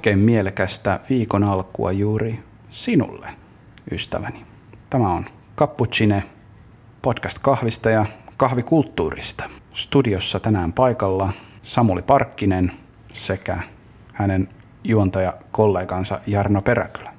Oikein mielekästä viikon alkua juuri sinulle, ystäväni. Tämä on Cappuccine, podcast kahvista ja kahvikulttuurista. Studiossa tänään paikalla Samuli Parkkinen sekä hänen juontajakollegansa Jarno Peräkylä.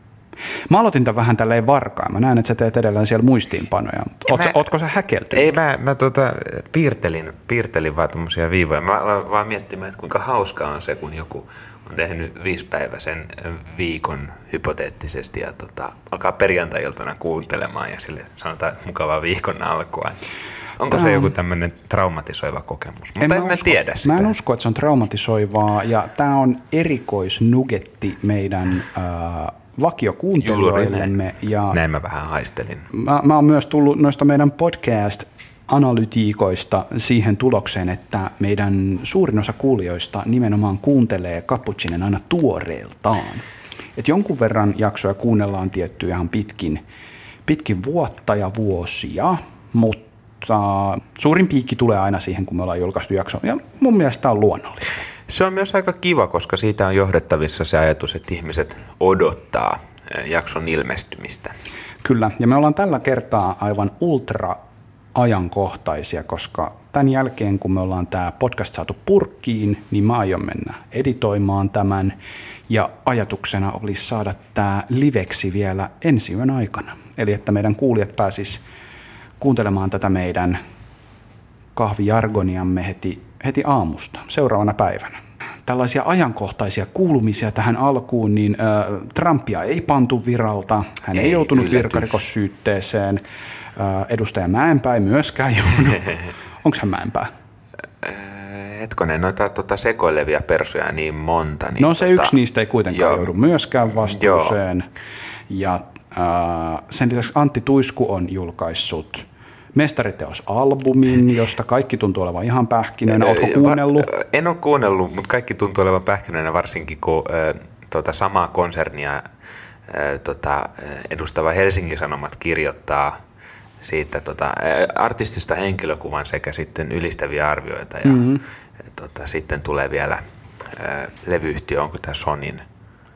Mä aloitin tämän vähän tälleen varkaan. Mä näen, että sä teet edelleen siellä muistiinpanoja, mutta oot, mä, ootko sä häkeltynyt? Ei, mä, mä tota, piirtelin, piirtelin vaan tämmöisiä viivoja. Mä aloin vaan miettimään, että kuinka hauskaa on se, kun joku tehnyt viisipäiväisen viikon hypoteettisesti ja tota, alkaa perjantai-iltana kuuntelemaan ja sille sanotaan, että mukavaa viikon alkua. Onko tämä se joku tämmöinen traumatisoiva kokemus? Mutta en, en usko, tiedä sitä. Mä en usko, että se on traumatisoivaa ja tämä on erikoisnugetti meidän äh, vakiokuuntelijoillemme. Ja Näin mä vähän haistelin. Mä, mä oon myös tullut noista meidän podcast analytiikoista siihen tulokseen, että meidän suurin osa kuulijoista nimenomaan kuuntelee Cappuccinen aina tuoreeltaan. Et jonkun verran jaksoja kuunnellaan tietty ihan pitkin, pitkin vuotta ja vuosia, mutta suurin piikki tulee aina siihen, kun me ollaan julkaistu jakso. Ja mun mielestä tämä on luonnollista. Se on myös aika kiva, koska siitä on johdettavissa se ajatus, että ihmiset odottaa eh, jakson ilmestymistä. Kyllä, ja me ollaan tällä kertaa aivan ultra ajankohtaisia, koska tämän jälkeen, kun me ollaan tämä podcast saatu purkkiin, niin mä aion mennä editoimaan tämän, ja ajatuksena olisi saada tämä liveksi vielä ensi yön aikana. Eli että meidän kuulijat pääsis kuuntelemaan tätä meidän kahvijargoniamme heti, heti aamusta seuraavana päivänä. Tällaisia ajankohtaisia kuulumisia tähän alkuun, niin äh, Trumpia ei pantu viralta, hän ei, ei joutunut yllätys. virkarikossyytteeseen, edustaja Mäenpää ei myöskään joutunut. Onko hän Mäenpää? Hetkonen, noita tuota, sekoilevia persuja niin monta. Niin no se tota, yksi niistä ei kuitenkaan joo. joudu myöskään vastuuseen. Joo. Ja äh, sen lisäksi Antti Tuisku on julkaissut mestariteosalbumin, josta kaikki tuntuu olevan ihan pähkinönä. Oletko kuunnellut? En ole kuunnellut, mutta kaikki tuntuu olevan pähkinönä, varsinkin kun äh, tota, samaa konsernia äh, tota, edustava Helsingin Sanomat kirjoittaa siitä tota, artistista henkilökuvan sekä sitten ylistäviä arvioita. Ja, mm-hmm. tota, sitten tulee vielä äh, levyyhtiö, onko tämä Sonin?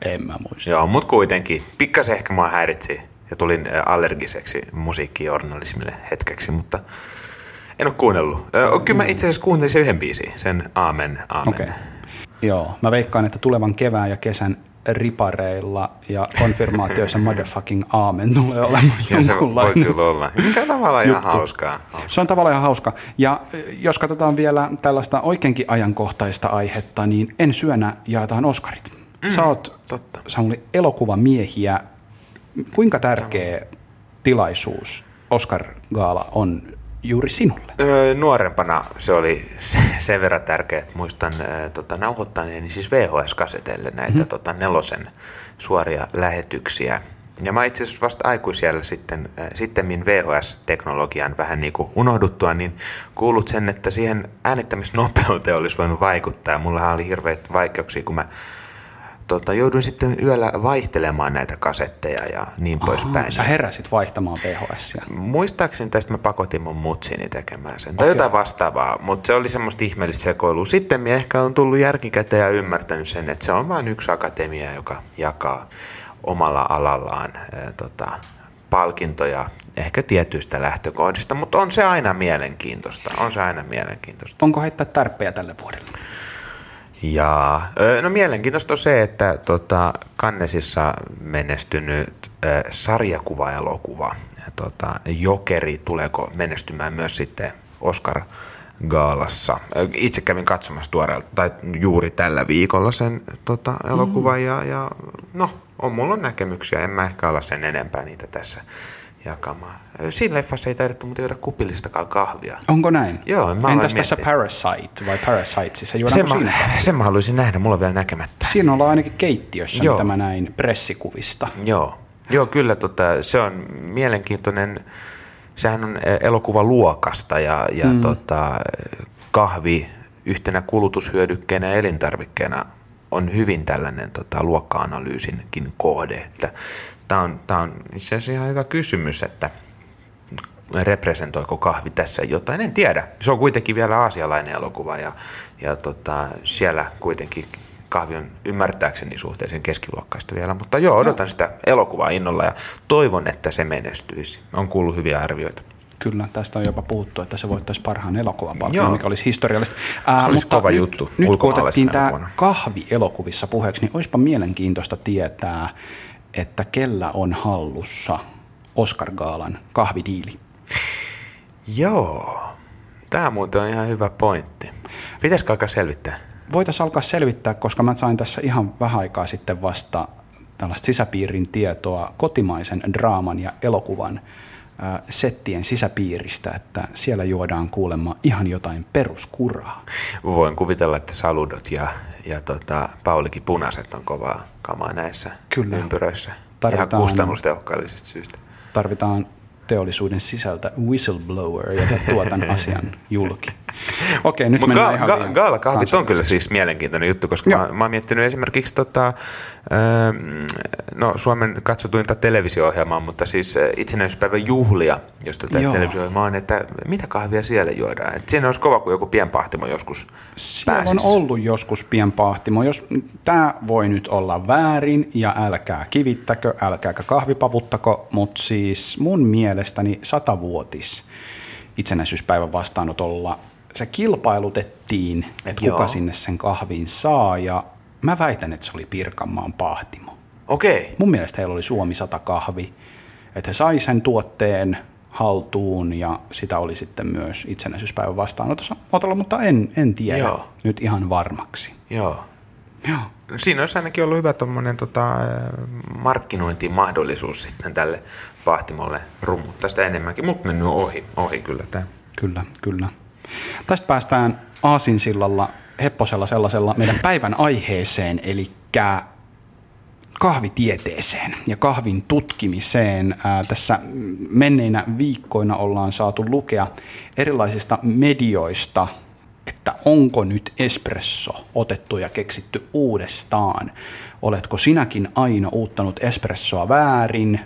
En mä muista. Joo, mutta kuitenkin. Pikkasen ehkä mua häiritsi ja tulin allergiseksi musiikkijournalismille hetkeksi, mutta en ole kuunnellut. Kyllä mä itse asiassa kuuntelin sen yhden biisin, sen Aamen, Aamen. Okay. Joo, mä veikkaan, että tulevan kevään ja kesän ripareilla ja konfirmaatioissa motherfucking aamen tulee olemaan ja se voi kyllä olla. Mikä tavallaan ihan hauskaa. Se on tavallaan ihan hauska. Ja jos katsotaan vielä tällaista oikeinkin ajankohtaista aihetta, niin en syönä jaetaan Oscarit. Mm, Sä oot totta. Samuli elokuvamiehiä Kuinka tärkeä tilaisuus Oscar Gaala on juuri sinulle? Öö, nuorempana se oli sen verran tärkeä, että muistan äh, tota, nauhoittaneeni siis VHS-kasetelle näitä hmm. tota, nelosen suoria lähetyksiä. Ja mä itse asiassa vasta aikuisiellä sitten, äh, sittemmin VHS-teknologian vähän niin kuin unohduttua, niin kuulut sen, että siihen äänittämisnopeuteen olisi voinut vaikuttaa. Mulla oli hirveät vaikeuksia, kun mä tota, jouduin sitten yöllä vaihtelemaan näitä kasetteja ja niin Aha, poispäin. Sä heräsit vaihtamaan VHS. Muistaakseni tästä mä pakotin mun mutsini tekemään sen. Okay. Tai jotain vastaavaa, mutta se oli semmoista ihmeellistä sekoilua. Sitten ehkä on tullut järkikäteen ja ymmärtänyt sen, että se on vain yksi akatemia, joka jakaa omalla alallaan ää, tota, palkintoja ehkä tietyistä lähtökohdista, mutta on se aina mielenkiintoista. On se aina mielenkiintoista. Onko heittää tärppejä tälle vuodelle? Ja, no mielenkiintoista on se, että tota, Kannesissa menestynyt äh, sarjakuva-elokuva, tota, Jokeri, tuleeko menestymään myös sitten Oscar Gaalassa. Itse kävin katsomassa tuoreelta, tai juuri tällä viikolla sen tota, elokuvan, mm. ja, ja no, on mulla näkemyksiä, en mä ehkä ala sen enempää niitä tässä jakamaan. Siinä leffassa ei taidettu muuten juoda kupillistakaan kahvia. Onko näin? Joo, mä Entäs tässä Parasite vai Parasitesissa? Sen, mä, sen mä haluaisin nähdä, mulla on vielä näkemättä. Siinä ollaan ainakin keittiössä, Joo. mitä mä näin pressikuvista. Joo, Joo kyllä tota, se on mielenkiintoinen, sehän on e, elokuva luokasta ja, ja mm. tota, kahvi yhtenä kulutushyödykkeenä ja elintarvikkeena on hyvin tällainen tota, luokka-analyysinkin kohde. Että Tämä on, tämä on itse asiassa ihan hyvä kysymys, että representoiko kahvi tässä jotain, en tiedä. Se on kuitenkin vielä aasialainen elokuva ja, ja tota, siellä kuitenkin kahvi on ymmärtääkseni suhteellisen keskiluokkaista vielä, mutta joo, odotan sitä elokuvaa innolla ja toivon, että se menestyisi. On kuullut hyviä arvioita. Kyllä, tästä on jopa puhuttu, että se voittaisi parhaan elokuvan palkinnon, mikä olisi historiallista. Ää, olisi mutta kova nyt, juttu nyt kun otettiin tämä kahvi elokuvissa puheeksi, niin olisipa mielenkiintoista tietää, että kellä on hallussa Oscar Gaalan kahvidiili. Joo, tämä muuten on ihan hyvä pointti. Pitäisikö alkaa selvittää? Voitaisiin alkaa selvittää, koska mä sain tässä ihan vähän aikaa sitten vasta tällaista sisäpiirin tietoa kotimaisen draaman ja elokuvan settien sisäpiiristä, että siellä juodaan kuulemma ihan jotain peruskuraa. Voin kuvitella, että saludot ja, ja tota, Paulikin punaiset on kovaa kamaa näissä Kyllä. ympyröissä. Tarvitaan, ihan kustannustehokkaillisista syistä. Tarvitaan teollisuuden sisältä whistleblower, joka tuo tämän asian julki. Okei, nyt Mut mennään ga- ihan ga- Gaalakahvit on kyllä siis mielenkiintoinen juttu, koska mä, mä oon miettinyt esimerkiksi tota, no, Suomen katsotuinta televisio-ohjelmaa, mutta siis itsenäisyyspäivän juhlia, josta tämä televisio on, että mitä kahvia siellä juodaan. Et siinä olisi kova, kun joku pienpahtimo joskus Siellä pääsisi. on ollut joskus pienpahtimo. Jos, tämä voi nyt olla väärin ja älkää kivittäkö, älkääkä kahvipavuttako, mutta siis mun mielestäni satavuotis itsenäisyyspäivän vastaanotolla se kilpailutettiin, että Joo. kuka sinne sen kahvin saa ja mä väitän, että se oli Pirkanmaan pahtimo. Okei. Okay. Mun mielestä heillä oli Suomi 100 kahvi, että he sai sen tuotteen haltuun ja sitä oli sitten myös itsenäisyyspäivän vastaanotossa, mutta en, en tiedä Joo. nyt ihan varmaksi. Joo. Joo. Siinä olisi ainakin ollut hyvä tuommoinen tota, markkinointimahdollisuus sitten tälle pahtimolle rummuttaa sitä enemmänkin, mutta mennyt ohi, ohi kyllä tämä. Kyllä, kyllä. Tästä päästään Aasinsillalla hepposella sellaisella meidän päivän aiheeseen, eli kahvitieteeseen ja kahvin tutkimiseen. Ää, tässä menneinä viikkoina ollaan saatu lukea erilaisista medioista, että onko nyt espresso otettu ja keksitty uudestaan. Oletko sinäkin aina uuttanut espressoa väärin?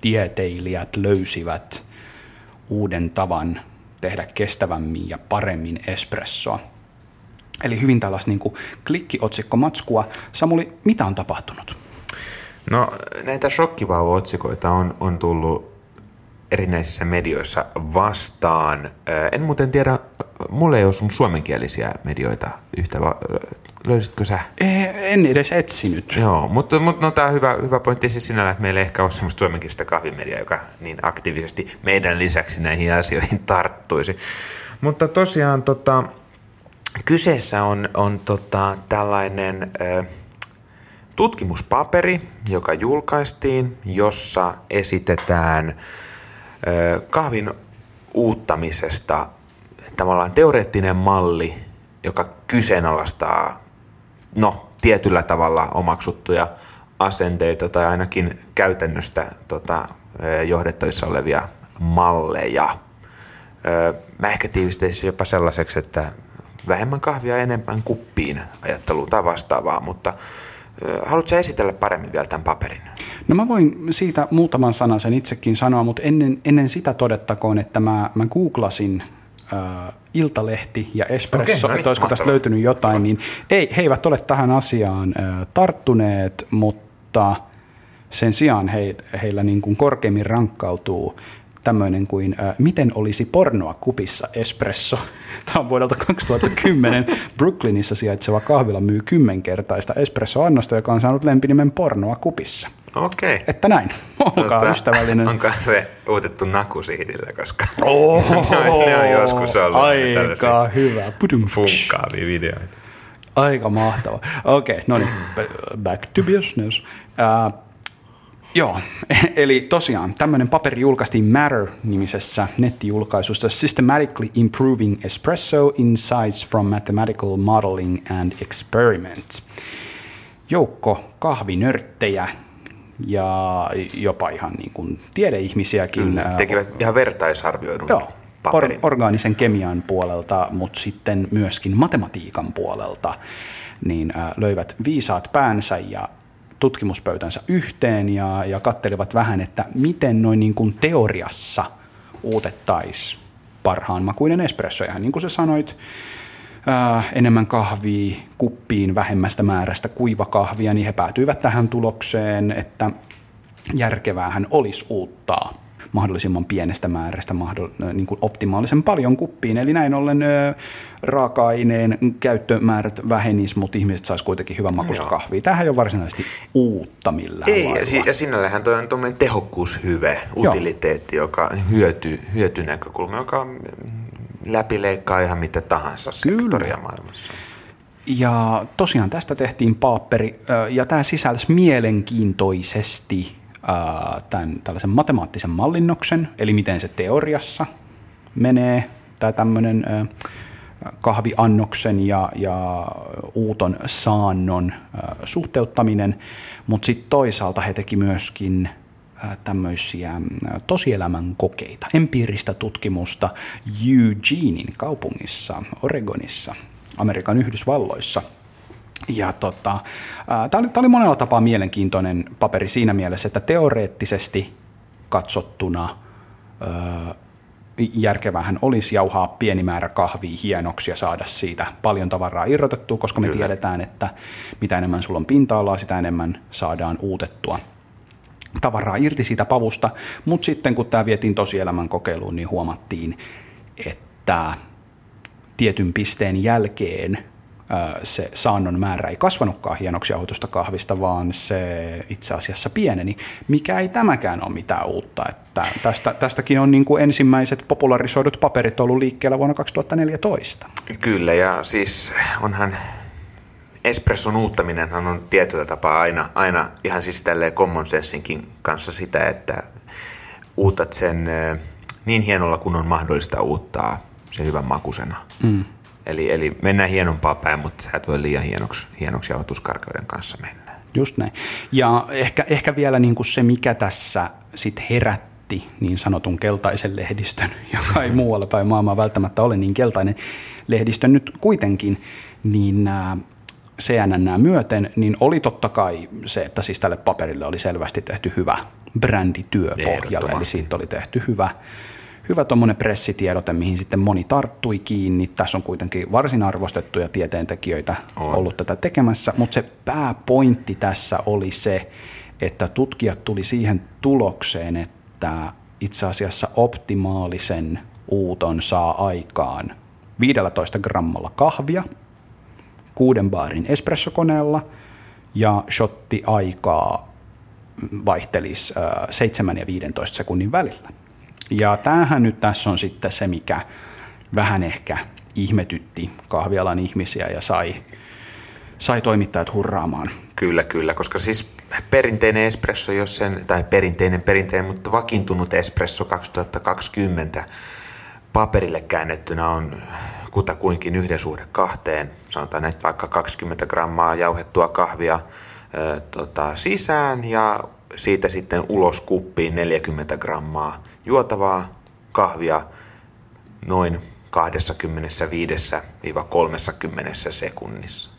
Tieteilijät löysivät uuden tavan tehdä kestävämmin ja paremmin espressoa. Eli hyvin tällaista niin klikkiotsikko-matskua. Samuli, mitä on tapahtunut? No näitä shokkivauva-otsikoita on, on tullut erinäisissä medioissa vastaan. En muuten tiedä, mulle ei ole sun suomenkielisiä medioita yhtä. Löysitkö sä? En edes etsinyt. Joo, mutta, mutta no, tämä on hyvä, hyvä pointti siis sinällä, että meillä ei ehkä ole semmoista suomenkielistä kahvimediaa, joka niin aktiivisesti meidän lisäksi näihin asioihin tarttuisi. Mutta tosiaan tota, kyseessä on, on tota, tällainen... Ö, tutkimuspaperi, joka julkaistiin, jossa esitetään kahvin uuttamisesta tavallaan teoreettinen malli, joka kyseenalaistaa no, tietyllä tavalla omaksuttuja asenteita tai ainakin käytännöstä tota, johdettavissa olevia malleja. Mä ehkä tiivistäisin jopa sellaiseksi, että vähemmän kahvia enemmän kuppiin ajattelua tai vastaavaa, mutta Haluatko esitellä paremmin vielä tämän paperin? No mä voin siitä muutaman sanan sen itsekin sanoa, mutta ennen, ennen sitä todettakoon, että mä, mä googlasin äh, Iltalehti ja Espresso, okay, no niin, että olisiko tästä löytynyt jotain, niin ei, he eivät ole tähän asiaan äh, tarttuneet, mutta sen sijaan he, heillä niin kuin korkeimmin rankkautuu tämmöinen kuin äh, Miten olisi pornoa kupissa espresso. Tämä on vuodelta 2010. Brooklynissa sijaitseva kahvila myy kymmenkertaista espresso-annosta, joka on saanut lempinimen pornoa kupissa. Okei. Okay. Että näin. Olkaa tota, ystävällinen. Onko se uutettu nakusihdillä, koska oh, ne on joskus ollut Aika hyvä. Funkkaavia videoita. Aika mahtava. Okei, okay, no niin. Back to business. Uh, Joo, eli tosiaan tämmöinen paperi julkaistiin Matter-nimisessä nettijulkaisussa Systematically Improving Espresso Insights from Mathematical Modeling and Experiments. Joukko kahvinörttejä ja jopa ihan niin kuin tiedeihmisiäkin. Mm, tekivät ihan vertaisarvioidun Joo, paperin. Or, orgaanisen kemian puolelta, mutta sitten myöskin matematiikan puolelta, niin löivät viisaat päänsä ja tutkimuspöytänsä yhteen ja, ja kattelivat vähän, että miten noin niin kuin teoriassa uutettaisiin parhaan makuinen espresso. Ja niin kuin sä sanoit, ää, enemmän kahvia kuppiin vähemmästä määrästä kuivakahvia, niin he päätyivät tähän tulokseen, että järkeväähän olisi uuttaa mahdollisimman pienestä määrästä niin kuin optimaalisen paljon kuppiin. Eli näin ollen raaka-aineen käyttömäärät vähenis, mutta ihmiset saisi kuitenkin hyvän makuista kahvia. Tämähän ei ole varsinaisesti uutta millään Ei, lailla. ja, ja sinällähän toi on tuommoinen tehokkuushyve, utiliteetti, Joo. joka hyöty, hyötynäkökulma, joka läpileikkaa ihan mitä tahansa Kyllä. sektoria maailmassa. Ja tosiaan tästä tehtiin paapperi, ja tämä sisälsi mielenkiintoisesti tämän tällaisen matemaattisen mallinnoksen, eli miten se teoriassa menee, tämä tämmöinen kahviannoksen ja, ja uuton saannon suhteuttaminen, mutta sitten toisaalta he teki myöskin tämmöisiä tosielämän kokeita, empiiristä tutkimusta Eugenein kaupungissa, Oregonissa, Amerikan Yhdysvalloissa – ja tota, tämä oli, oli monella tapaa mielenkiintoinen paperi siinä mielessä, että teoreettisesti katsottuna ää, järkevähän olisi jauhaa pieni määrä kahvia hienoksi ja saada siitä paljon tavaraa irrotettua, koska me Kyllä. tiedetään, että mitä enemmän sulla on pinta-alaa, sitä enemmän saadaan uutettua tavaraa irti siitä pavusta. Mutta sitten kun tämä vietiin tosielämän kokeiluun, niin huomattiin, että tietyn pisteen jälkeen se saannon määrä ei kasvanutkaan hienoksi jauhoitusta kahvista, vaan se itse asiassa pieneni, mikä ei tämäkään ole mitään uutta. Että tästä, tästäkin on niin kuin ensimmäiset popularisoidut paperit ollut liikkeellä vuonna 2014. Kyllä, ja siis onhan espresson uuttaminen on tietyllä tapaa aina, aina ihan siis tälleen common sensinkin kanssa sitä, että uutat sen niin hienolla kuin on mahdollista uuttaa se hyvän makusena. Mm. Eli, eli mennään hienompaa päin, mutta sä et voi liian hienoksi, hienoksi jauhotuskarkeuden kanssa mennä. Just näin. Ja ehkä, ehkä vielä niin kuin se, mikä tässä sit herätti niin sanotun keltaisen lehdistön, joka ei muualla päin maailmaa välttämättä ole niin keltainen lehdistön nyt kuitenkin, niin CNN myöten, niin oli totta kai se, että siis tälle paperille oli selvästi tehty hyvä brändityö pohjalle, eli siitä oli tehty hyvä, hyvä tuommoinen pressitiedote, mihin sitten moni tarttui kiinni. Tässä on kuitenkin varsin arvostettuja tieteentekijöitä on. ollut tätä tekemässä, mutta se pääpointti tässä oli se, että tutkijat tuli siihen tulokseen, että itse asiassa optimaalisen uuton saa aikaan 15 grammalla kahvia, kuuden baarin espressokoneella ja shotti aikaa vaihtelisi 7 ja 15 sekunnin välillä. Ja tämähän nyt tässä on sitten se, mikä vähän ehkä ihmetytti kahvialan ihmisiä ja sai, sai toimittajat hurraamaan. Kyllä, kyllä, koska siis perinteinen espresso, jos sen, tai perinteinen perinteinen, mutta vakiintunut espresso 2020 paperille käännettynä on kutakuinkin yhden suhde kahteen, sanotaan näitä vaikka 20 grammaa jauhettua kahvia ö, tota, sisään ja siitä sitten ulos kuppiin 40 grammaa juotavaa kahvia noin 25-30 sekunnissa.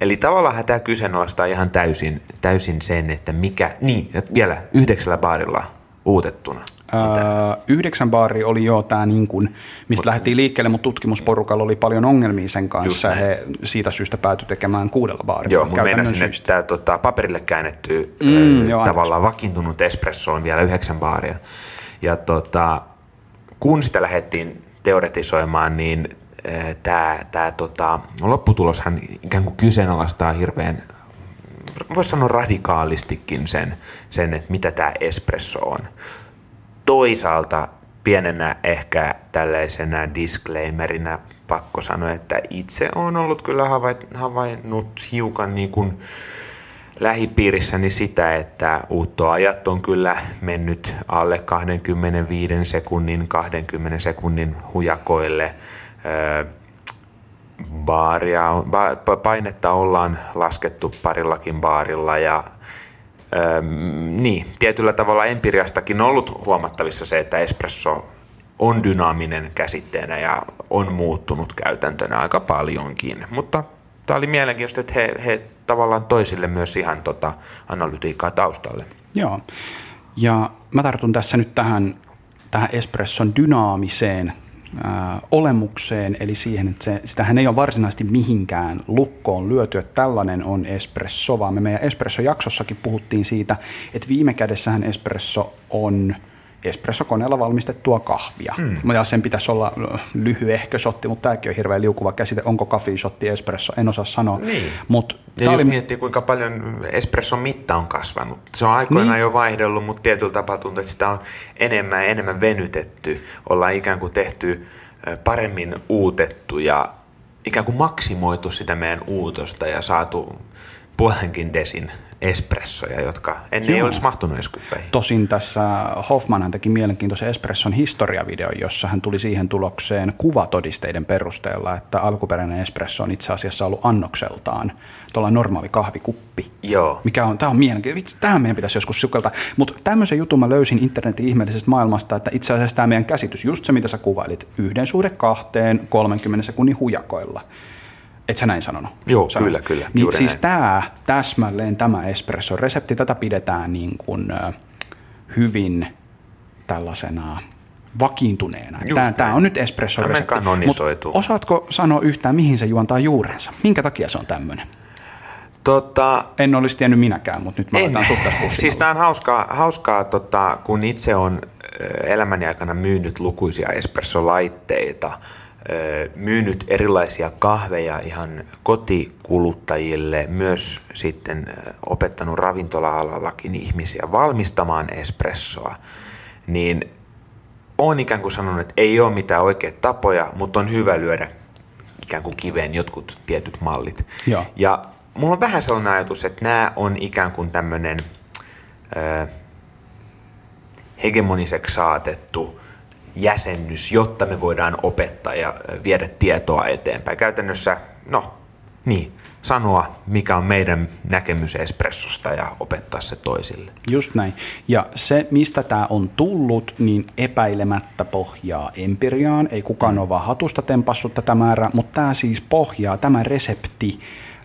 Eli tavallaan tämä kyseenalaistaa ihan täysin, täysin sen, että mikä, niin, vielä yhdeksällä baarilla uutettuna. Öö, yhdeksän baari oli jo tämä, niin kuin, mistä Mut, lähdettiin liikkeelle, mutta tutkimusporukalla oli paljon ongelmia sen kanssa. He siitä syystä päätyi tekemään kuudella baarilla. Joo, mutta meinasin, että tämä tota, paperille käännetty mm, joo, tavallaan vakiintunut espresso on vielä yhdeksän baaria. Ja tota, kun sitä lähdettiin teoretisoimaan, niin tämä, tämä tota, lopputuloshan ikään kuin kyseenalaistaa hirveän voisi sanoa radikaalistikin sen, sen, että mitä tämä espresso on toisaalta pienenä ehkä tällaisena disclaimerina pakko sanoa, että itse olen ollut kyllä havainnut hiukan niin kuin lähipiirissäni sitä, että uuttoajat on kyllä mennyt alle 25 sekunnin, 20 sekunnin hujakoille. Baaria, painetta ollaan laskettu parillakin baarilla ja Niin, tietyllä tavalla empiriastakin on ollut huomattavissa se, että espresso on dynaaminen käsitteenä ja on muuttunut käytäntönä aika paljonkin. Mutta tämä oli mielenkiintoista, että he, he tavallaan toisille myös ihan tota analytiikkaa taustalle. Joo, ja mä tartun tässä nyt tähän, tähän espresson dynaamiseen ää, olemukseen, eli siihen, että se, sitähän ei ole varsinaisesti mihinkään lukkoon lyöty, että tällainen on espresso, vaan me meidän espresso-jaksossakin puhuttiin siitä, että viime kädessähän espresso on espressokoneella valmistettua kahvia. Mm. Ja sen pitäisi olla lyhyehkö shotti, mutta tämäkin on hirveän liukuva käsite. Onko kaffi shotti espresso? En osaa sanoa. Niin. Mut ja jos oli... miettii, kuinka paljon espresson mitta on kasvanut. Se on aikoinaan niin. jo vaihdellut, mutta tietyllä tapaa tuntuu, että sitä on enemmän ja enemmän venytetty. Ollaan ikään kuin tehty paremmin uutettu ja ikään kuin maksimoitu sitä meidän uutosta ja saatu puolenkin desin espressoja, jotka ennen Joo. ei olisi mahtunut eskuppeihin. Tosin tässä Hoffman teki mielenkiintoisen espresson historiavideon, jossa hän tuli siihen tulokseen kuvatodisteiden perusteella, että alkuperäinen espresso on itse asiassa ollut annokseltaan tuolla normaali kahvikuppi. Joo. Mikä on, tämä on mielenkiintoista. Tähän meidän pitäisi joskus sukeltaa. Mutta tämmöisen jutun mä löysin internetin ihmeellisestä maailmasta, että itse asiassa tämä meidän käsitys, just se mitä sä kuvailit, yhden suhde kahteen 30 sekunnin hujakoilla – et sä näin sanonut? Joo, Sanot. kyllä, kyllä. Niin siis tämä täsmälleen tämä espresso-resepti, tätä pidetään niin kuin, hyvin tällaisena vakiintuneena. Tämä, tämä on nyt espresso-resepti. Mutta osaatko sanoa yhtään, mihin se juontaa juurensa? Minkä takia se on tämmöinen? Tota, en olisi tiennyt minäkään, mutta nyt mä otan sut Siis tämä on hauskaa, hauskaa tota, kun itse on elämäni aikana myynyt lukuisia espresso-laitteita – myynyt erilaisia kahveja ihan kotikuluttajille, myös sitten opettanut ravintola-alallakin ihmisiä valmistamaan espressoa, niin on ikään kuin sanonut, että ei ole mitään oikeita tapoja, mutta on hyvä lyödä ikään kuin kiveen jotkut tietyt mallit. Joo. Ja mulla on vähän sellainen ajatus, että nämä on ikään kuin tämmöinen hegemoniseksi saatettu jäsennys, jotta me voidaan opettaa ja viedä tietoa eteenpäin. Käytännössä, no niin, sanoa, mikä on meidän näkemys espressosta ja opettaa se toisille. Just näin. Ja se, mistä tämä on tullut, niin epäilemättä pohjaa empiriaan. Ei kukaan mm. ole vaan hatusta tempassut tätä määrää, mutta tämä siis pohjaa, tämä resepti,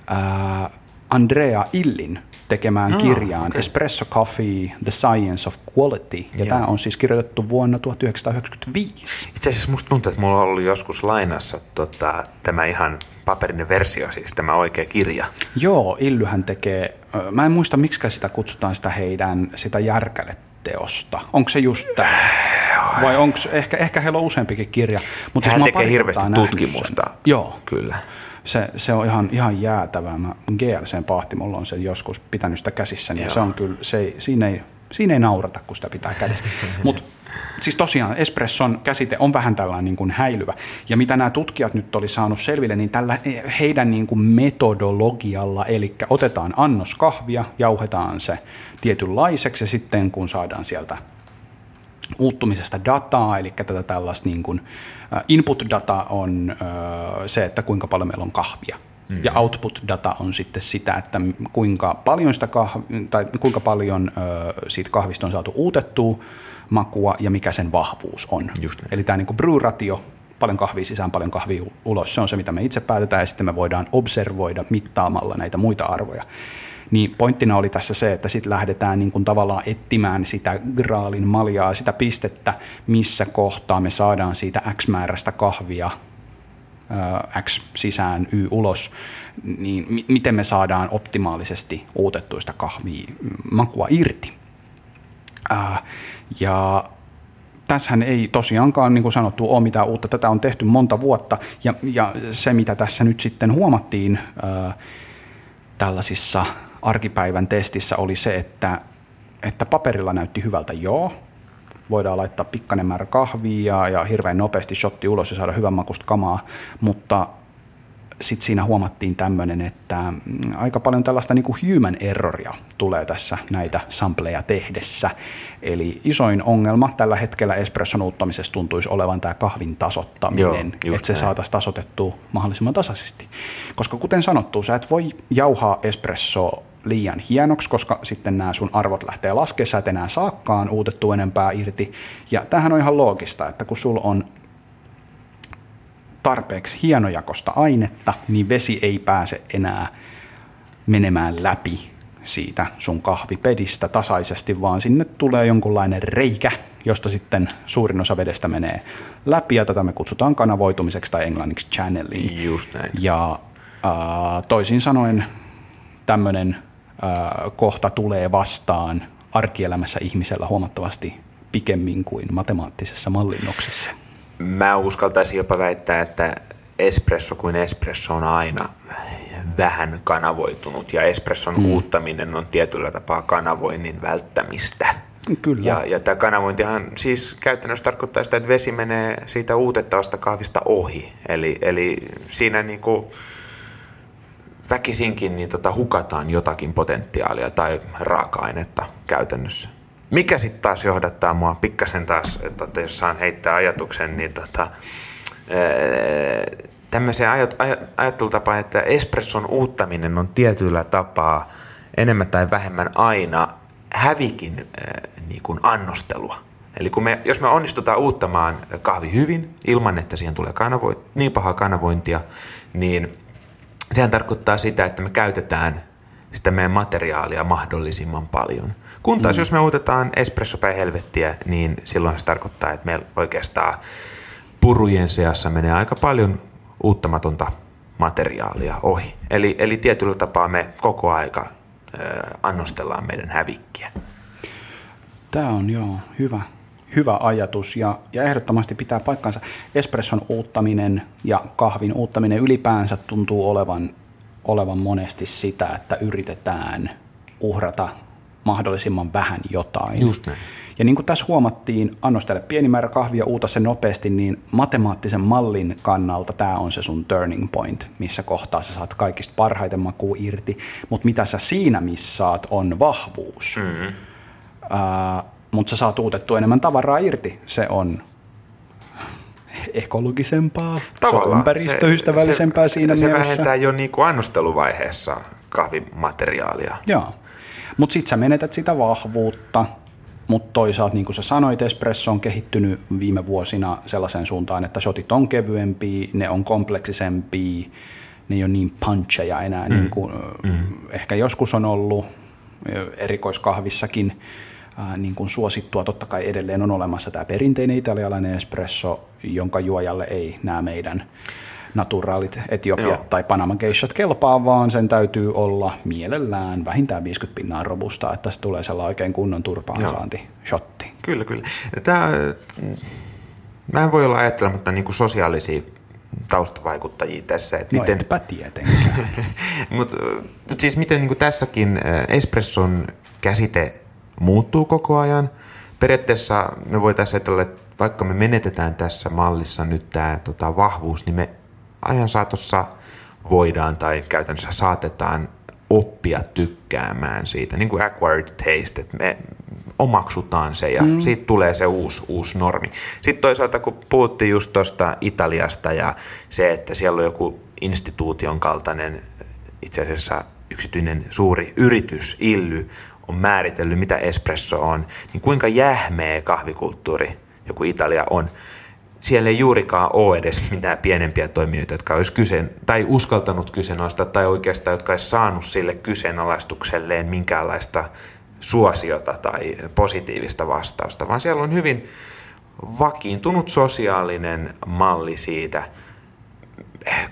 ää, Andrea Illin tekemään no, kirjaan okay. Espresso Coffee, The Science of Quality. Ja Joo. tämä on siis kirjoitettu vuonna 1995. Itse asiassa musta tuntuu, että mulla on ollut joskus lainassa tota, tämä ihan paperinen versio, siis tämä oikea kirja. Joo, Illyhän tekee, mä en muista miksi sitä kutsutaan sitä heidän sitä järkäleteosta. Onko se just tämä? Vai onko, ehkä, ehkä heillä on useampikin kirja. Mutta siis Hän tekee hirveästi tutkimusta. Joo. Kyllä se, se on ihan, ihan jäätävää. Mä GLCn pahtimolla on se joskus pitänyt sitä käsissä, niin se on kyllä, se ei, siinä, ei, siinä ei naurata, kun sitä pitää kädessä. Mutta siis tosiaan espresson käsite on vähän tällainen niin kuin häilyvä. Ja mitä nämä tutkijat nyt oli saanut selville, niin tällä heidän niin kuin metodologialla, eli otetaan annos kahvia, jauhetaan se tietynlaiseksi ja sitten kun saadaan sieltä uuttumisesta dataa, eli tätä tällaista niin kuin, input-data on se, että kuinka paljon meillä on kahvia. Mm-hmm. Ja output-data on sitten sitä, että kuinka paljon, sitä kahvi, tai kuinka paljon siitä kahvista on saatu uutettua makua ja mikä sen vahvuus on. Just niin. Eli tämä niin brew-ratio, paljon kahvia sisään, paljon kahvia ulos, se on se, mitä me itse päätetään, ja sitten me voidaan observoida mittaamalla näitä muita arvoja. Niin pointtina oli tässä se, että sitten lähdetään niin kuin tavallaan etsimään sitä graalin maljaa, sitä pistettä, missä kohtaa me saadaan siitä X määrästä kahvia X sisään, Y ulos, niin m- miten me saadaan optimaalisesti uutettuista kahvia makua irti. Ää, ja tässähän ei tosiaankaan, niin kuin sanottu, ole mitään uutta. Tätä on tehty monta vuotta, ja, ja se, mitä tässä nyt sitten huomattiin ää, tällaisissa arkipäivän testissä oli se, että, että paperilla näytti hyvältä joo, voidaan laittaa pikkainen määrä kahvia ja hirveän nopeasti shotti ulos ja saada hyvän makusta kamaa, mutta sitten siinä huomattiin tämmöinen, että mm, aika paljon tällaista niin kuin human erroria tulee tässä näitä sampleja tehdessä. Eli isoin ongelma tällä hetkellä espresson uuttamisessa tuntuisi olevan tämä kahvin tasottaminen, Joo, että se saataisiin tasotettua mahdollisimman tasaisesti. Koska kuten sanottu, sä et voi jauhaa espresso liian hienoksi, koska sitten nämä sun arvot lähtee laskemaan, sä et enää saakkaan uutettu enempää irti. Ja tämähän on ihan loogista, että kun sulla on tarpeeksi hienojakosta ainetta, niin vesi ei pääse enää menemään läpi siitä sun kahvipedistä tasaisesti, vaan sinne tulee jonkunlainen reikä, josta sitten suurin osa vedestä menee läpi, ja tätä me kutsutaan kanavoitumiseksi tai englanniksi channeling. Just näin. Ja äh, toisin sanoen tämmöinen kohta tulee vastaan arkielämässä ihmisellä huomattavasti pikemmin kuin matemaattisessa mallinnoksessa. Mä uskaltaisin jopa väittää, että espresso kuin espresso on aina vähän kanavoitunut ja espresson mm. uuttaminen on tietyllä tapaa kanavoinnin välttämistä. Kyllä. Ja, ja tämä kanavointihan siis käytännössä tarkoittaa sitä, että vesi menee siitä uutettavasta kahvista ohi. Eli, eli siinä niin kuin väkisinkin niin tota hukataan jotakin potentiaalia tai raaka-ainetta käytännössä. Mikä sitten taas johdattaa mua pikkasen taas, että jos saan heittää ajatuksen, niin tota, tämmöiseen ajattelutapaan, että espresson uuttaminen on tietyllä tapaa enemmän tai vähemmän aina hävikin niin kuin annostelua. Eli kun me, jos me onnistutaan uuttamaan kahvi hyvin, ilman että siihen tulee kanavo, niin pahaa kanavointia, niin sehän tarkoittaa sitä, että me käytetään sitä meidän materiaalia mahdollisimman paljon. Kun taas mm. jos me uutetaan espresso päin helvettiä, niin silloin se tarkoittaa, että meillä oikeastaan purujen seassa menee aika paljon uuttamatonta materiaalia ohi. Eli, eli tietyllä tapaa me koko aika ö, annostellaan meidän hävikkiä. Tämä on joo hyvä, hyvä ajatus ja, ja ehdottomasti pitää paikkansa. Espresson uuttaminen ja kahvin uuttaminen ylipäänsä tuntuu olevan, olevan monesti sitä, että yritetään uhrata mahdollisimman vähän jotain. Just näin. Ja niin kuin tässä huomattiin, annostele pieni määrä kahvia, uuta se nopeasti, niin matemaattisen mallin kannalta tämä on se sun turning point, missä kohtaa sä saat kaikista parhaiten makuu irti, mutta mitä sä siinä missaat on vahvuus. Mm-hmm. Uh, mutta sä saat uutettua enemmän tavaraa irti, se on ekologisempaa, Tavallaan. se on ympäristöystävällisempää se, siinä se mielessä. Se vähentää jo niin kuin annosteluvaiheessa kahvimateriaalia. Joo, mutta sitten sä menetät sitä vahvuutta, mutta toisaalta, niin kuin sä sanoit, espresso on kehittynyt viime vuosina sellaiseen suuntaan, että shotit on kevyempiä, ne on kompleksisempia, ne ei ole niin puncheja enää, mm. niin kuin mm. ehkä joskus on ollut erikoiskahvissakin niin kuin suosittua. Totta kai edelleen on olemassa tämä perinteinen italialainen espresso, jonka juojalle ei nämä meidän naturaalit Etiopiat Joo. tai Panama geishat kelpaa, vaan sen täytyy olla mielellään vähintään 50 pinnaa robusta, että se tulee sellainen oikein kunnon turpaansaanti shotti. Kyllä, kyllä. Tämä, mä en voi olla ajattelematta niin kuin sosiaalisia taustavaikuttajia tässä. Että no miten, etpä tietenkään. Mutta mut siis miten niin kuin tässäkin espresson käsite muuttuu koko ajan. Periaatteessa me voitaisiin ajatella, että vaikka me menetetään tässä mallissa nyt tämä tota, vahvuus, niin me ajan saatossa voidaan tai käytännössä saatetaan oppia tykkäämään siitä, niin kuin acquired taste, että me omaksutaan se ja mm. siitä tulee se uusi, uusi normi. Sitten toisaalta, kun puhuttiin just tuosta Italiasta ja se, että siellä on joku instituution kaltainen itse asiassa yksityinen suuri yritys, Illy, on määritellyt, mitä espresso on, niin kuinka jähmeä kahvikulttuuri joku Italia on. Siellä ei juurikaan ole edes mitään pienempiä toimijoita, jotka olisi kyseen, tai uskaltanut kyseenalaistaa, tai oikeastaan, jotka olisi saanut sille kyseenalaistukselleen minkäänlaista suosiota tai positiivista vastausta, vaan siellä on hyvin vakiintunut sosiaalinen malli siitä,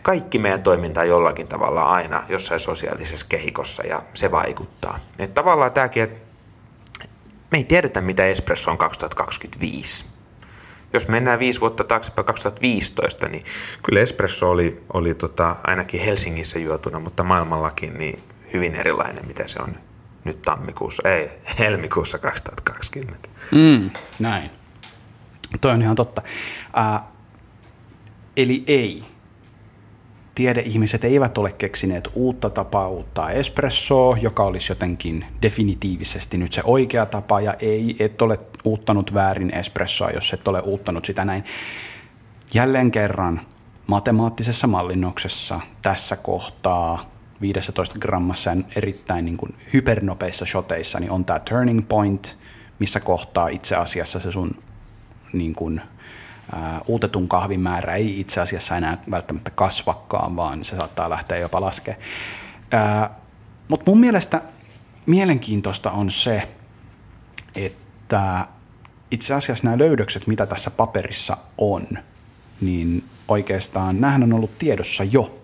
kaikki meidän toiminta on jollakin tavalla aina jossain sosiaalisessa kehikossa ja se vaikuttaa. Että tavallaan tämäkin, että me ei tiedetä mitä espresso on 2025 jos mennään viisi vuotta taaksepäin 2015, niin kyllä espresso oli, oli tota, ainakin Helsingissä juotuna, mutta maailmallakin niin hyvin erilainen, mitä se on nyt tammikuussa, ei, helmikuussa 2020. Mm, näin. Toi on ihan totta. Äh, eli ei tiedeihmiset eivät ole keksineet uutta tapaa uuttaa espressoa, joka olisi jotenkin definitiivisesti nyt se oikea tapa, ja ei, et ole uuttanut väärin espressoa, jos et ole uuttanut sitä näin. Jälleen kerran matemaattisessa mallinnoksessa tässä kohtaa 15 grammassa erittäin niin kuin hypernopeissa shoteissa niin on tämä turning point, missä kohtaa itse asiassa se sun niin kuin, uutetun kahvin määrä ei itse asiassa enää välttämättä kasvakaan, vaan se saattaa lähteä jopa laskea. Mutta mun mielestä mielenkiintoista on se, että itse asiassa nämä löydökset, mitä tässä paperissa on, niin oikeastaan nämähän on ollut tiedossa jo.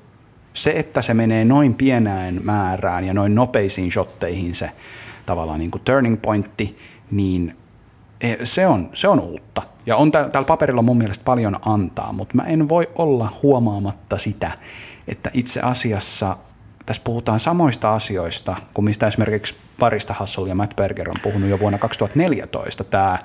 Se, että se menee noin pienään määrään ja noin nopeisiin shotteihin se tavallaan niin kuin turning pointti, niin se on, se on uutta. Ja on täällä paperilla mun mielestä paljon antaa, mutta mä en voi olla huomaamatta sitä, että itse asiassa tässä puhutaan samoista asioista kuin mistä esimerkiksi Parista Hassel ja Matt Berger on puhunut jo vuonna 2014. Tämä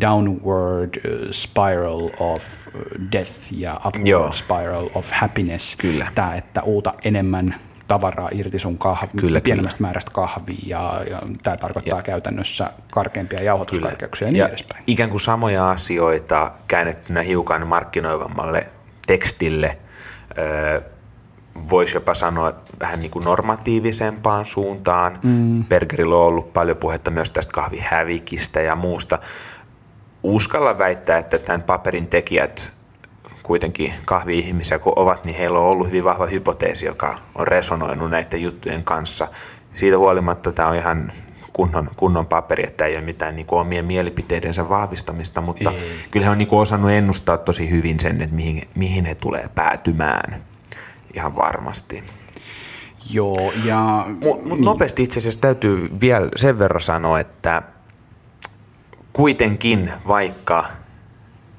downward uh, spiral of uh, death ja upward Joo. spiral of happiness. Kyllä. Tämä, että uuta enemmän tavaraa irti sun kahvi, kyllä, pienemmästä kyllä. määrästä kahvia ja, ja tämä tarkoittaa ja. käytännössä karkeampia jauhotuskarkeuksia ja niin ja edespäin. Ikään kuin samoja asioita käännettynä hiukan markkinoivammalle tekstille. Öö, voisi jopa sanoa vähän niin kuin normatiivisempaan suuntaan. Mm. Bergerillä on ollut paljon puhetta myös tästä kahvihävikistä ja muusta. Uskalla väittää, että tämän paperin tekijät kuitenkin kahvi-ihmisiä kun ovat, niin heillä on ollut hyvin vahva hypoteesi, joka on resonoinut näiden juttujen kanssa. Siitä huolimatta tämä on ihan kunnon, kunnon paperi, että ei ole mitään niin kuin omien mielipiteidensä vahvistamista, mutta ei. kyllä he on niin kuin osannut ennustaa tosi hyvin sen, että mihin, mihin he tulee päätymään ihan varmasti. Joo, ja... Mutta mut niin. nopeasti itse asiassa täytyy vielä sen verran sanoa, että kuitenkin vaikka,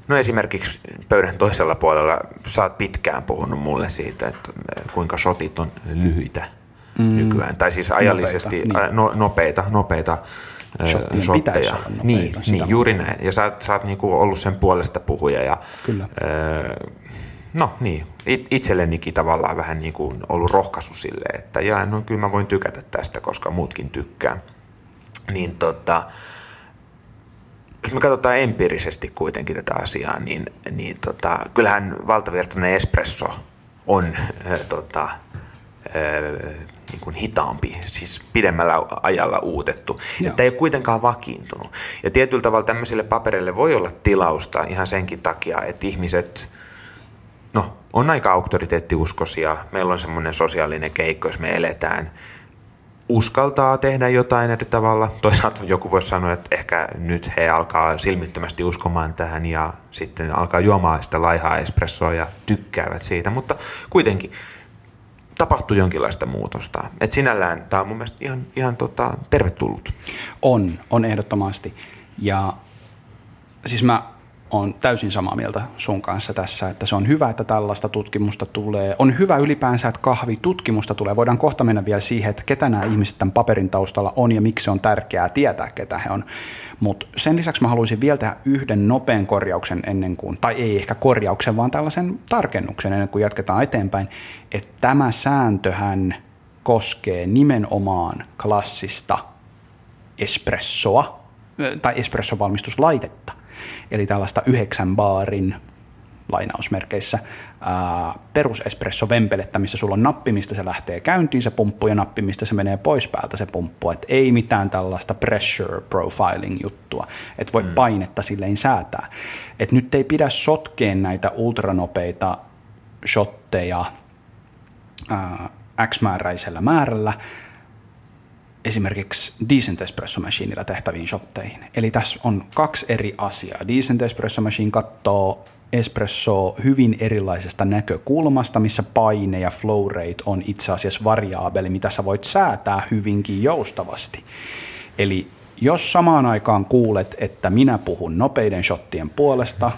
no esimerkiksi pöydän toisella puolella sä oot pitkään puhunut mulle siitä, että kuinka shotit on lyhyitä mm. nykyään, tai siis ajallisesti nopeita, niin. no, nopeita, nopeita Shottien shotteja. Nopeita, niin, niin juuri näin. Ja sä, sä oot niinku ollut sen puolesta puhuja. Ja, Kyllä. Äh, no niin, It, itsellenikin tavallaan vähän niin kuin ollut rohkaisu sille, että jaa, no kyllä mä voin tykätä tästä, koska muutkin tykkää. Niin tota, jos me katsotaan empiirisesti kuitenkin tätä asiaa, niin, niin tota, kyllähän valtavirtainen espresso on äh, tota, äh, niin kuin hitaampi, siis pidemmällä ajalla uutettu. Joo. Että ei ole kuitenkaan vakiintunut. Ja tietyllä tavalla tämmöisille paperille voi olla tilausta ihan senkin takia, että ihmiset, no on aika auktoriteettiuskoisia, meillä on semmoinen sosiaalinen keikko, jos me eletään, uskaltaa tehdä jotain eri tavalla. Toisaalta joku voisi sanoa, että ehkä nyt he alkaa silmittömästi uskomaan tähän ja sitten alkaa juomaan sitä laihaa espressoa ja tykkäävät siitä, mutta kuitenkin tapahtuu jonkinlaista muutosta. Et sinällään tämä on mun mielestä ihan, ihan tota, tervetullut. On, on ehdottomasti. Ja siis mä on täysin samaa mieltä sun kanssa tässä, että se on hyvä, että tällaista tutkimusta tulee. On hyvä ylipäänsä, että kahvitutkimusta tulee. Voidaan kohta mennä vielä siihen, että ketä nämä ihmiset tämän paperin taustalla on ja miksi on tärkeää tietää, ketä he on. Mutta sen lisäksi mä haluaisin vielä tehdä yhden nopean korjauksen ennen kuin, tai ei ehkä korjauksen, vaan tällaisen tarkennuksen ennen kuin jatketaan eteenpäin, että tämä sääntöhän koskee nimenomaan klassista espressoa, tai espressovalmistuslaitetta eli tällaista yhdeksän baarin lainausmerkeissä ää, perusespresso-vempelettä, missä sulla on nappi, mistä se lähtee käyntiin se pumppu ja nappi, mistä se menee pois päältä se pumppu. Et ei mitään tällaista pressure profiling juttua, että voi mm. painetta silleen säätää. Et nyt ei pidä sotkeen näitä ultranopeita shotteja ää, X-määräisellä määrällä, esimerkiksi Decent Espresso Machineilla tehtäviin shotteihin. Eli tässä on kaksi eri asiaa. Decent Espresso Machine katsoo espresso hyvin erilaisesta näkökulmasta, missä paine ja flow rate on itse asiassa variaabeli, mitä sä voit säätää hyvinkin joustavasti. Eli jos samaan aikaan kuulet, että minä puhun nopeiden shottien puolesta,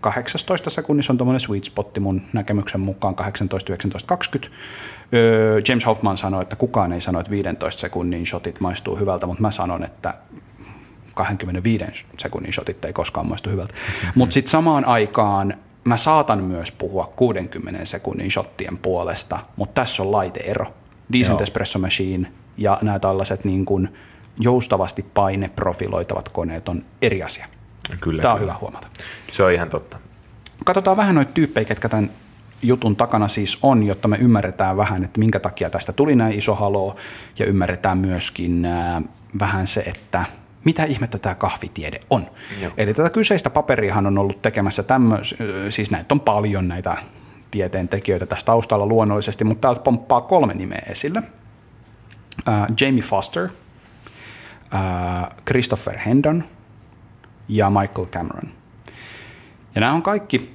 18 sekunnissa on tuommoinen sweet spotti mun näkemyksen mukaan 18, 19, 20. Öö, James Hoffman sanoi, että kukaan ei sano, että 15 sekunnin shotit maistuu hyvältä, mutta mä sanon, että 25 sekunnin shotit ei koskaan maistu hyvältä. Mm-hmm. Mutta sitten samaan aikaan mä saatan myös puhua 60 sekunnin shottien puolesta, mutta tässä on laiteero. Decent Joo. Espresso Machine ja nämä tällaiset niin kuin joustavasti paineprofiloitavat koneet on eri asia. Kyllä, Tämä on kyllä. hyvä huomata. Se on ihan totta. Katsotaan vähän noita tyyppejä, ketkä tämän jutun takana siis on, jotta me ymmärretään vähän, että minkä takia tästä tuli näin iso haloo, ja ymmärretään myöskin äh, vähän se, että mitä ihmettä tämä kahvitiede on. Joo. Eli tätä kyseistä paperiahan on ollut tekemässä tämmöis, siis näitä on paljon näitä tieteen tekijöitä tässä taustalla luonnollisesti, mutta täältä pomppaa kolme nimeä esille. Uh, Jamie Foster, uh, Christopher Hendon ja Michael Cameron. Ja nämä on kaikki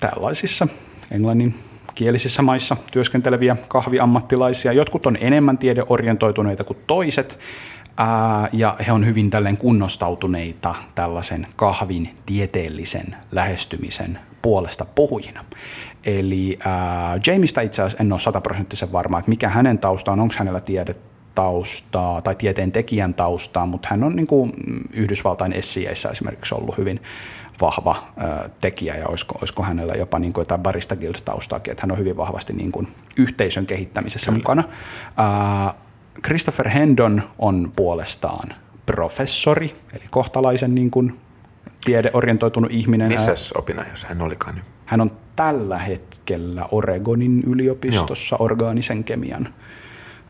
tällaisissa englannin kielisissä maissa työskenteleviä kahviammattilaisia. Jotkut on enemmän tiedeorientoituneita kuin toiset, ää, ja he on hyvin tälleen kunnostautuneita tällaisen kahvin tieteellisen lähestymisen puolesta puhujina. Eli ää, Jamista itse asiassa en ole sataprosenttisen varma, että mikä hänen taustaan, onko hänellä tiedetaustaa tai tieteen tekijän taustaa, mutta hän on niin kuin Yhdysvaltain essijeissä esimerkiksi ollut hyvin vahva ö, tekijä ja olisiko, olisiko hänellä jopa niin kuin jotain Barista Guild-taustaakin, että hän on hyvin vahvasti niin kuin yhteisön kehittämisessä Kyllä. mukana. Christopher Hendon on puolestaan professori, eli kohtalaisen niin kuin tiedeorientoitunut ihminen. Missä opinahjossa hän olikaan nyt? Hän on tällä hetkellä Oregonin yliopistossa Joo. orgaanisen kemian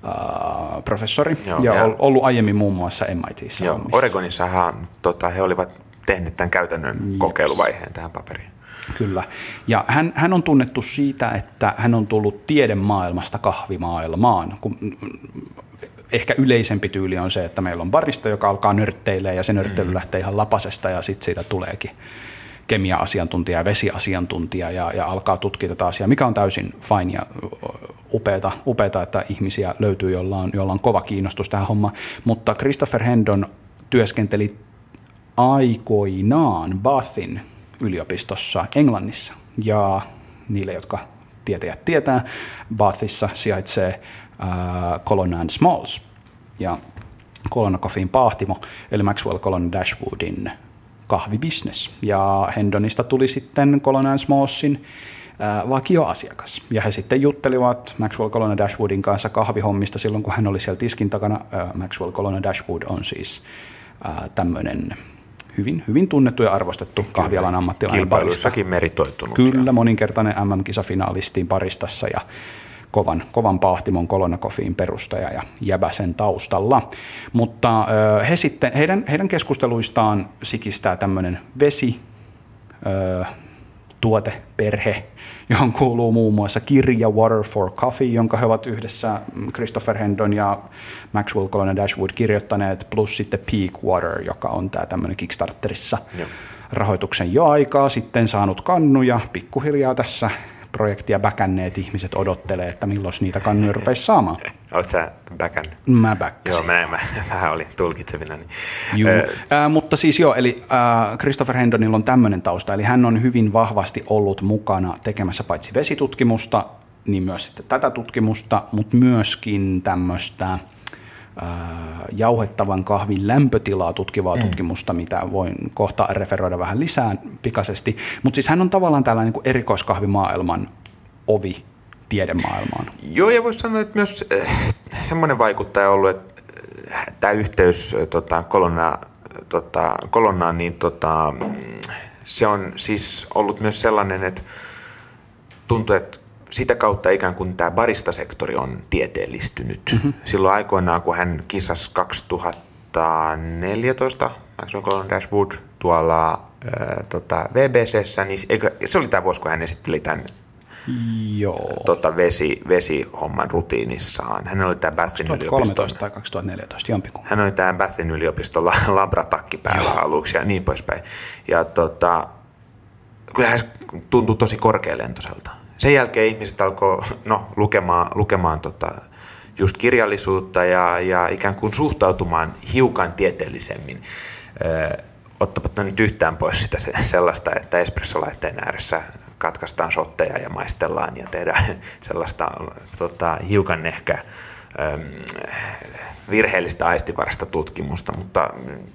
Uh, professori Joo, ja, ja ollut aiemmin muun muassa MITissä. Joo, Oregonissahan tota, he olivat tehneet tämän käytännön Jeps. kokeiluvaiheen tähän paperiin. Kyllä. Ja hän, hän on tunnettu siitä, että hän on tullut tiedemaailmasta kahvimaailmaan. Kun ehkä yleisempi tyyli on se, että meillä on barista, joka alkaa nörtteilemään ja se nörtteily mm. lähtee ihan lapasesta ja sitten siitä tuleekin kemia-asiantuntija ja vesiasiantuntija ja, ja alkaa tutkia tätä asiaa, mikä on täysin fine ja upeata, upeata että ihmisiä löytyy, jolla on, jolla on kova kiinnostus tähän hommaan. Mutta Christopher Hendon työskenteli aikoinaan Bathin yliopistossa Englannissa. Ja niille, jotka tietäjät tietää, Bathissa sijaitsee äh, Colonel Smalls ja Colonel Coffeein pahtimo, eli Maxwell Colonel Dashwoodin kahvibisnes. Ja Hendonista tuli sitten Colonel Smallsin äh, vakioasiakas. Ja he sitten juttelivat Maxwell Colonel Dashwoodin kanssa kahvihommista silloin, kun hän oli siellä tiskin takana. Äh, Maxwell Colonel Dashwood on siis tämmöinen hyvin, hyvin tunnettu ja arvostettu kahvialan ammattilainen. Kilpailuissakin meritoitunut. Kyllä, ja. moninkertainen MM-kisafinaalistiin paristassa ja kovan, kovan paahtimon Kolonakofiin perustaja ja jäbäsen taustalla. Mutta he sitten, heidän, heidän keskusteluistaan sikistää tämmöinen vesi, tuoteperhe, johon kuuluu muun muassa kirja Water for Coffee, jonka he ovat yhdessä Christopher Hendon ja Maxwell Colonel Dashwood kirjoittaneet, plus sitten Peak Water, joka on tämä tämmöinen Kickstarterissa Joo. rahoituksen jo aikaa sitten saanut kannuja pikkuhiljaa tässä projektia bäkänneet ihmiset odottelee, että milloin niitä kannuja rupeisi saamaan. Oletko sä bäkän? Mä bäkkäsin. Joo, mä, mä vähän olin tulkitsevina. Niin. Juu, äh, mutta siis joo, eli äh, Christopher Hendonilla on tämmöinen tausta, eli hän on hyvin vahvasti ollut mukana tekemässä paitsi vesitutkimusta, niin myös sitten tätä tutkimusta, mutta myöskin tämmöistä jauhettavan kahvin lämpötilaa tutkivaa mm. tutkimusta, mitä voin kohta referoida vähän lisää pikaisesti. Mutta siis hän on tavallaan tällainen niin erikoiskahvimaailman ovi tiedemaailmaan. Joo, ja voisi sanoa, että myös äh, semmoinen vaikuttaja on ollut, että äh, tämä yhteys äh, tota, kolonna, tota, kolonnaan, niin tota, se on siis ollut myös sellainen, että tuntuu, että sitä kautta ikään kuin tämä baristasektori on tieteellistynyt. Mm-hmm. Silloin aikoinaan, kun hän kisasi 2014, Maxwell Dashwood, tuolla ää, tota, VBCssä, niin eikö, se oli tämä vuosi, kun hän esitteli tämän Joo. Tota, vesi, vesihomman rutiinissaan. Hän oli tämä Bathin 2013 tai 2014, jompikumpi. Hän oli tämä Bathin yliopiston labratakki päällä Joo. aluksi ja niin poispäin. Ja tota, kyllä hän tuntui tosi korkealentoiselta sen jälkeen ihmiset alkoi no, lukemaan, lukemaan tota, just kirjallisuutta ja, ja ikään kuin suhtautumaan hiukan tieteellisemmin. Ottamatta nyt yhtään pois sitä sellaista, että espressolaitteen ääressä katkaistaan sotteja ja maistellaan ja tehdään sellaista tota, hiukan ehkä ö, virheellistä aistivarasta tutkimusta, mutta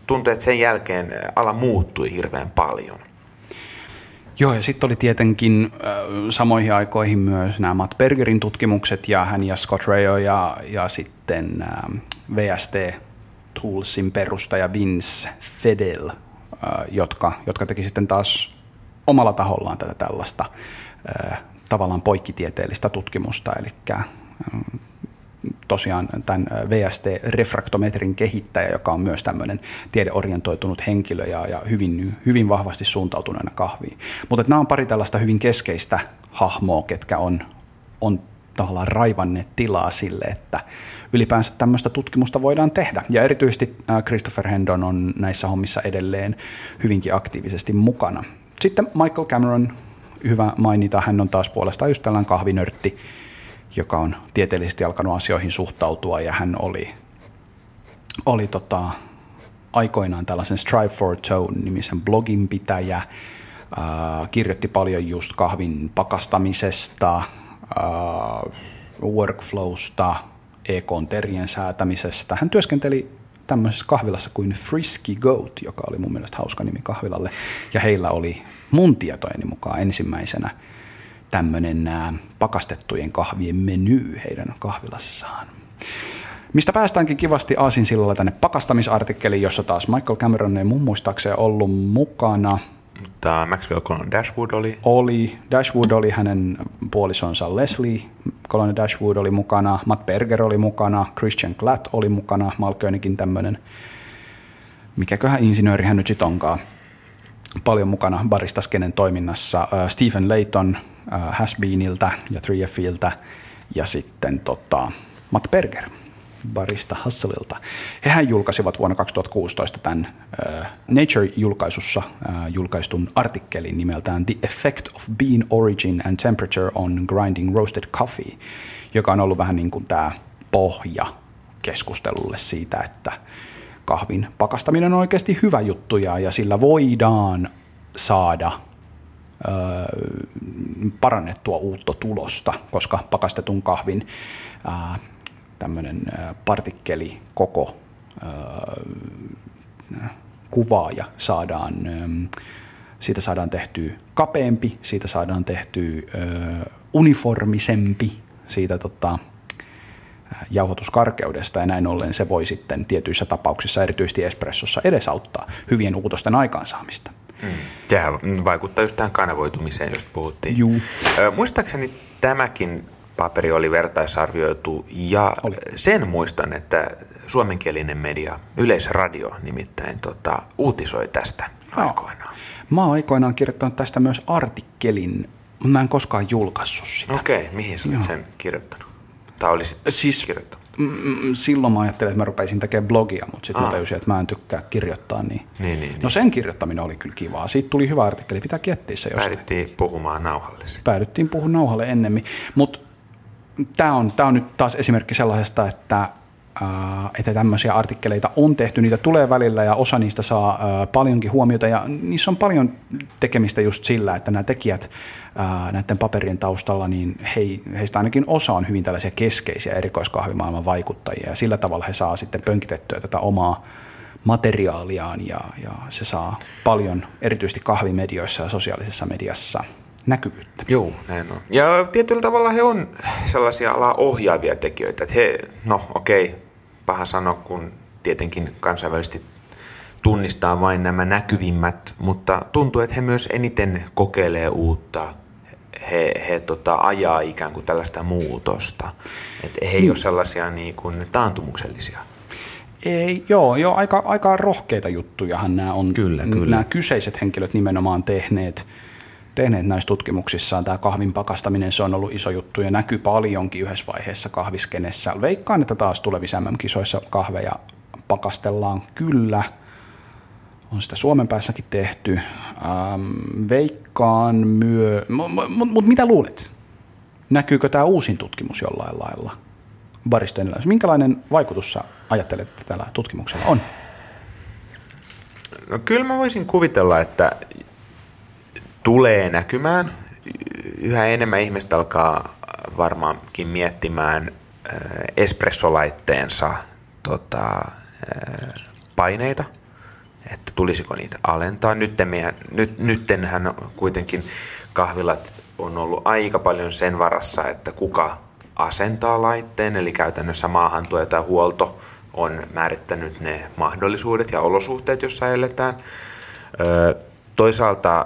tuntuu, että sen jälkeen ala muuttui hirveän paljon. Joo, ja sitten oli tietenkin äh, samoihin aikoihin myös nämä Matt Bergerin tutkimukset ja hän ja Scott Rayo ja, ja sitten äh, VST Toolsin perustaja Vince Fedel, äh, jotka, jotka teki sitten taas omalla tahollaan tätä tällaista äh, tavallaan poikkitieteellistä tutkimusta, eli äh, tosiaan tämän VST-refraktometrin kehittäjä, joka on myös tämmöinen tiedeorientoitunut henkilö ja, ja hyvin, hyvin vahvasti suuntautuneena kahviin. Mutta nämä on pari tällaista hyvin keskeistä hahmoa, ketkä on, on tavallaan raivanneet tilaa sille, että ylipäänsä tämmöistä tutkimusta voidaan tehdä. Ja erityisesti Christopher Hendon on näissä hommissa edelleen hyvinkin aktiivisesti mukana. Sitten Michael Cameron, hyvä mainita, hän on taas puolestaan just tällainen kahvinörtti, joka on tieteellisesti alkanut asioihin suhtautua ja hän oli, oli tota, aikoinaan tällaisen Strive for Tone-nimisen blogin pitäjä, äh, kirjoitti paljon just kahvin pakastamisesta, äh, workflowsta, EK-terien säätämisestä. Hän työskenteli tämmöisessä kahvilassa kuin Frisky Goat, joka oli mun mielestä hauska nimi kahvilalle. Ja heillä oli mun tietojeni mukaan ensimmäisenä tämmöinen äh, pakastettujen kahvien meny heidän kahvilassaan. Mistä päästäänkin kivasti Aasinsillalla tänne pakastamisartikkeliin, jossa taas Michael Cameron ei mun muistaakseni ollut mukana. Tämä Maxwell Colon Dashwood oli. Oli. Dashwood oli hänen puolisonsa Leslie. Colon Dashwood oli mukana. Matt Berger oli mukana. Christian Glatt oli mukana. Malkönikin tämmöinen, mikäköhän insinööri hän nyt sit onkaan. Paljon mukana baristaskenen toiminnassa. Uh, Stephen Layton uh, Hasbeeniltä ja 3Filtä ja sitten tota, Matt Berger Barista Hustlelilta. Hehän julkaisivat vuonna 2016 tämän uh, Nature-julkaisussa uh, julkaistun artikkelin nimeltään The Effect of Bean Origin and Temperature on Grinding Roasted Coffee, joka on ollut vähän niin kuin tämä pohja keskustelulle siitä, että kahvin pakastaminen on oikeasti hyvä juttu ja, ja sillä voidaan saada parannettua uutta tulosta, koska pakastetun kahvin tämmöinen partikkeli koko kuvaaja saadaan, siitä saadaan tehtyä kapeampi, siitä saadaan tehtyä uniformisempi, siitä tota, jauhotuskarkeudesta ja näin ollen se voi sitten tietyissä tapauksissa, erityisesti espressossa, edesauttaa hyvien uutosten aikaansaamista. Mm. Sehän vaikuttaa just tähän kanavoitumiseen, josta puhuttiin. Juu. Muistaakseni tämäkin paperi oli vertaisarvioitu ja oli. sen muistan, että suomenkielinen media, Yleisradio nimittäin, tota, uutisoi tästä no. aikoinaan. Mä oon aikoinaan kirjoittanut tästä myös artikkelin, mutta mä en koskaan julkaissut sitä. Okei, okay, mihin sä olet sen kirjoittanut? Tai olisit siis, kirjoittanut? Silloin mä ajattelin, että mä rupesin tekemään blogia, mutta sitten mä löysin, että mä en tykkää kirjoittaa. Niin. Niin, niin, no niin. sen kirjoittaminen oli kyllä kivaa. Siitä tuli hyvä artikkeli, pitää kiettiä se jostain. Päädyttiin puhumaan nauhalle. Sitten. Päädyttiin puhumaan nauhalle ennemmin, mutta tämä on, tämä on nyt taas esimerkki sellaisesta, että että tämmöisiä artikkeleita on tehty, niitä tulee välillä ja osa niistä saa paljonkin huomiota. Ja niissä on paljon tekemistä just sillä, että nämä tekijät näiden paperien taustalla, niin he, heistä ainakin osa on hyvin tällaisia keskeisiä erikoiskahvimaailman vaikuttajia. Ja sillä tavalla he saa sitten pönkitettyä tätä omaa materiaaliaan ja, ja se saa paljon erityisesti kahvimedioissa ja sosiaalisessa mediassa – näkyvyyttä. Joo, näin on. Ja tietyllä tavalla he on sellaisia alaa ohjaavia tekijöitä, että he, no okei, okay, paha sanoa, kun tietenkin kansainvälisesti tunnistaa vain nämä näkyvimmät, mutta tuntuu, että he myös eniten kokeilee uutta, he, he tota, ajaa ikään kuin tällaista muutosta. Että he ei niin. ole sellaisia niin kuin taantumuksellisia. Ei, joo, joo aika, aika rohkeita juttujahan nämä on kyllä, kyllä. nämä kyseiset henkilöt nimenomaan tehneet tehneet näissä tutkimuksissaan. Tämä kahvin pakastaminen, se on ollut iso juttu ja näkyy paljonkin yhdessä vaiheessa kahviskenessä. Veikkaan, että taas tulevissa MM-kisoissa kahveja pakastellaan kyllä. On sitä Suomen päässäkin tehty. Ähm, veikkaan myö... Mutta mut, mitä luulet? Näkyykö tämä uusin tutkimus jollain lailla baristojen Minkälainen vaikutus sä ajattelet, että tällä tutkimuksella on? No kyllä mä voisin kuvitella, että tulee näkymään. Yhä enemmän ihmistä alkaa varmaankin miettimään espressolaitteensa tota, paineita, että tulisiko niitä alentaa. Nyttemmehän, nyt, nyttenhän kuitenkin kahvilat on ollut aika paljon sen varassa, että kuka asentaa laitteen, eli käytännössä maahantuo tai huolto on määrittänyt ne mahdollisuudet ja olosuhteet, joissa eletään. Toisaalta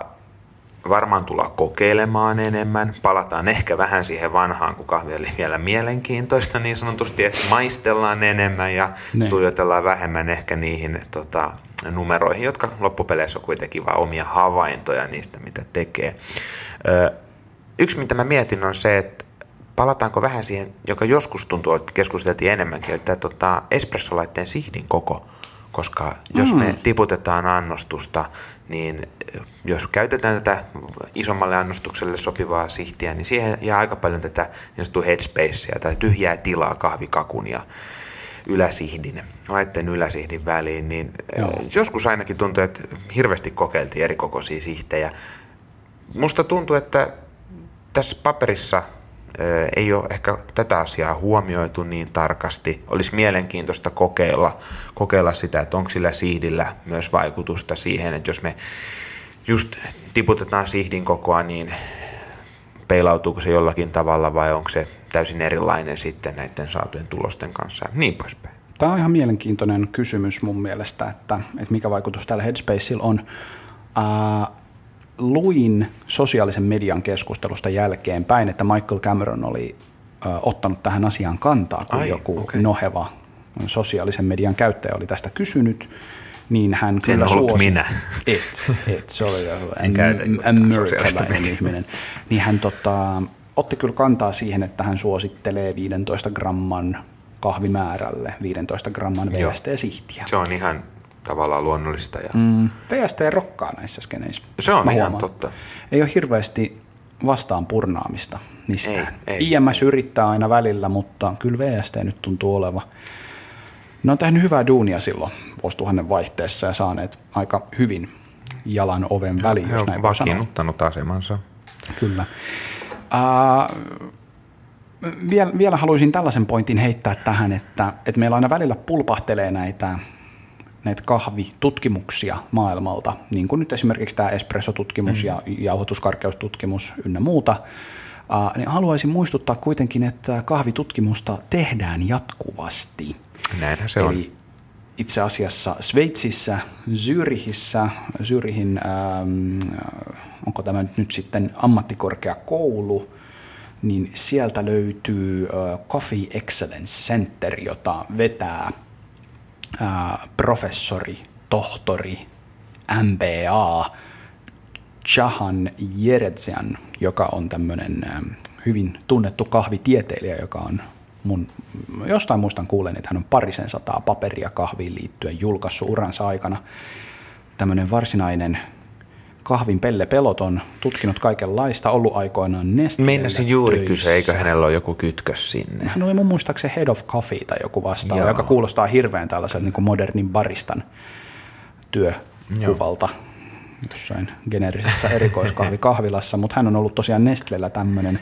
varmaan tulla kokeilemaan enemmän. Palataan ehkä vähän siihen vanhaan, kun kahvi oli vielä mielenkiintoista niin sanotusti, että maistellaan enemmän ja ne. tuijotellaan vähemmän ehkä niihin tota, numeroihin, jotka loppupeleissä on kuitenkin vain omia havaintoja niistä, mitä tekee. Ö, yksi, mitä mä mietin, on se, että palataanko vähän siihen, joka joskus tuntuu, että keskusteltiin enemmänkin, että tota, espressolaitteen sihdin koko, koska jos mm. me tiputetaan annostusta, niin jos käytetään tätä isommalle annostukselle sopivaa sihtiä, niin siihen jää aika paljon tätä niin headspacea tai tyhjää tilaa kahvikakun ja yläsihdin, laitteen yläsihdin väliin, niin Joo. joskus ainakin tuntuu, että hirveästi kokeiltiin eri kokoisia sihtejä. Musta tuntuu, että tässä paperissa ei ole ehkä tätä asiaa huomioitu niin tarkasti. Olisi mielenkiintoista kokeilla, kokeilla sitä, että onko sillä sihdillä myös vaikutusta siihen, että jos me just tiputetaan sihdin kokoa, niin peilautuuko se jollakin tavalla vai onko se täysin erilainen sitten näiden saatujen tulosten kanssa niin poispäin. Tämä on ihan mielenkiintoinen kysymys mun mielestä, että, että mikä vaikutus tällä Headspacella on. Uh, luin sosiaalisen median keskustelusta jälkeenpäin, että Michael Cameron oli ottanut tähän asiaan kantaa, kun Ai, joku okay. noheva sosiaalisen median käyttäjä oli tästä kysynyt, niin hän Sen kyllä suosi... minä. Et, et, se oli amerikkalainen ihminen. Niin hän tota, otti kyllä kantaa siihen, että hän suosittelee 15 gramman kahvimäärälle 15 gramman VST-sihtiä. Se on ihan tavallaan luonnollista. Ja... Mm, VST rokkaa näissä skeneissä. Se on Mä ihan totta. Ei ole hirveästi vastaan purnaamista mistään. Ei, ei, IMS ei. yrittää aina välillä, mutta kyllä VST nyt tuntuu oleva. Ne on tehnyt hyvää duunia silloin vuosituhannen vaihteessa ja saaneet aika hyvin jalan oven väliin, jos näin voi sanoa. asemansa. Kyllä. Uh, vielä, vielä haluaisin tällaisen pointin heittää tähän, että, että meillä aina välillä pulpahtelee näitä, näitä kahvitutkimuksia maailmalta, niin kuin nyt esimerkiksi tämä espressotutkimus mm. ja jauhotuskarkeustutkimus ynnä muuta, niin haluaisin muistuttaa kuitenkin, että kahvitutkimusta tehdään jatkuvasti. Näinhän se Eli on. itse asiassa Sveitsissä, Zyrihissä, Zyrihin, ähm, onko tämä nyt sitten ammattikorkeakoulu, niin sieltä löytyy Coffee Excellence Center, jota vetää professori, tohtori, MBA Chahan Jeretsian, joka on tämmöinen hyvin tunnettu kahvitieteilijä, joka on mun, jostain muistan kuulen, että hän on parisen sataa paperia kahviin liittyen julkaissut uransa aikana. Tämmöinen varsinainen kahvin Pelle Peloton, tutkinut kaikenlaista, ollut aikoinaan Nesteellä Meinasin juuri töissä. kysyä, eikö hänellä ole joku kytkös sinne? Hän oli mun muistaakseni Head of Coffee tai joku vastaava, Joo. joka kuulostaa hirveän tällaiselta niin kuin modernin baristan työkuvalta. Joo jossain generisessä erikoiskahvikahvilassa, mutta hän on ollut tosiaan Nestlellä tämmöinen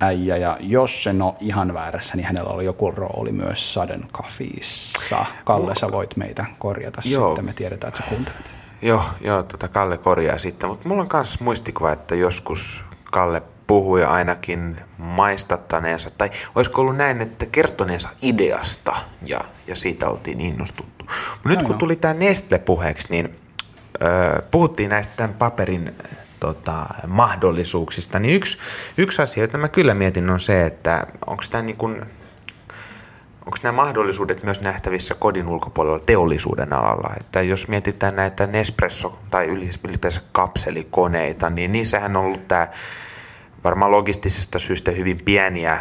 äijä, ja jos en ole ihan väärässä, niin hänellä oli joku rooli myös Sudden Coffeeissa. Kalle, sä voit meitä korjata Joo. sitten, me tiedetään, että sä kuuntelet. Joo, joo tota Kalle korjaa sitten, mutta mulla on myös muistikuva, että joskus Kalle puhui ainakin maistattaneensa, tai olisiko ollut näin, että kertoneensa ideasta, ja, ja siitä oltiin innostuttu. Mutta nyt kun tuli tämä Nestle puheeksi, niin ö, puhuttiin näistä tämän paperin tota, mahdollisuuksista, niin yksi, yksi asia, jota mä kyllä mietin, on se, että onko tämä niin kuin onko nämä mahdollisuudet myös nähtävissä kodin ulkopuolella teollisuuden alalla? Että jos mietitään näitä Nespresso tai ylipäänsä kapselikoneita, niin niissähän on ollut tämä varmaan logistisesta syystä hyvin pieniä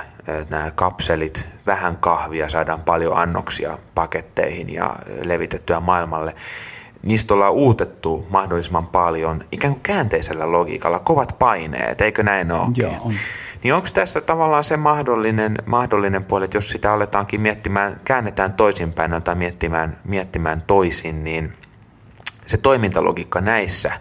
nämä kapselit, vähän kahvia, saadaan paljon annoksia paketteihin ja levitettyä maailmalle. Niistä ollaan uutettu mahdollisimman paljon ikään kuin käänteisellä logiikalla, kovat paineet, eikö näin ole? Joo, on. Niin onko tässä tavallaan se mahdollinen, mahdollinen puoli, että jos sitä aletaankin miettimään, käännetään toisinpäin tai miettimään, miettimään toisin, niin se toimintalogiikka näissä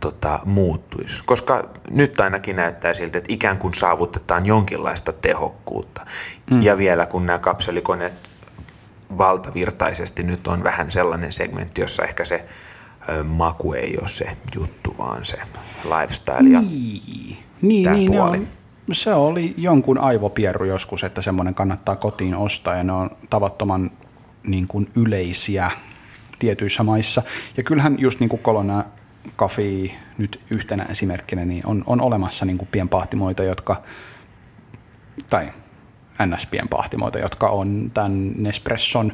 tota, muuttuisi. Koska nyt ainakin näyttää siltä, että ikään kuin saavutetaan jonkinlaista tehokkuutta. Mm. Ja vielä kun nämä kapselikoneet valtavirtaisesti nyt on vähän sellainen segmentti, jossa ehkä se maku ei ole se juttu, vaan se lifestyle ja niin. Niin, niin, puoli. On, se oli jonkun aivopierru joskus, että semmoinen kannattaa kotiin ostaa ja ne on tavattoman niin kuin yleisiä tietyissä maissa. Ja kyllähän just niin kuin Kolona Coffee nyt yhtenä esimerkkinä, niin on, on olemassa niin kuin pienpahtimoita, jotka, tai NS-pienpahtimoita, jotka on tämän Nespresson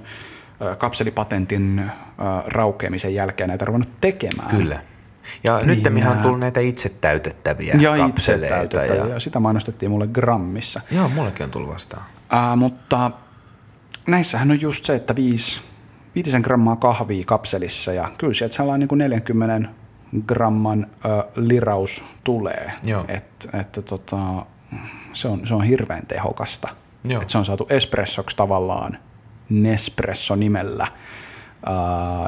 kapselipatentin raukeamisen jälkeen näitä ruvennut tekemään. Kyllä. Ja Niin, nyt mihän on tullut näitä itse täytettäviä Ja itse täytetään, Ja... ja sitä mainostettiin mulle grammissa. Joo, mullekin on tullut vastaan. Ää, mutta näissähän on just se, että viisi, viitisen grammaa kahvia kapselissa ja kyllä sieltä sellainen niin kuin 40 gramman ö, liraus tulee. Joo. Et, että tota, se, on, se on hirveän tehokasta. Joo. Et se on saatu espressoksi tavallaan Nespresso nimellä ää,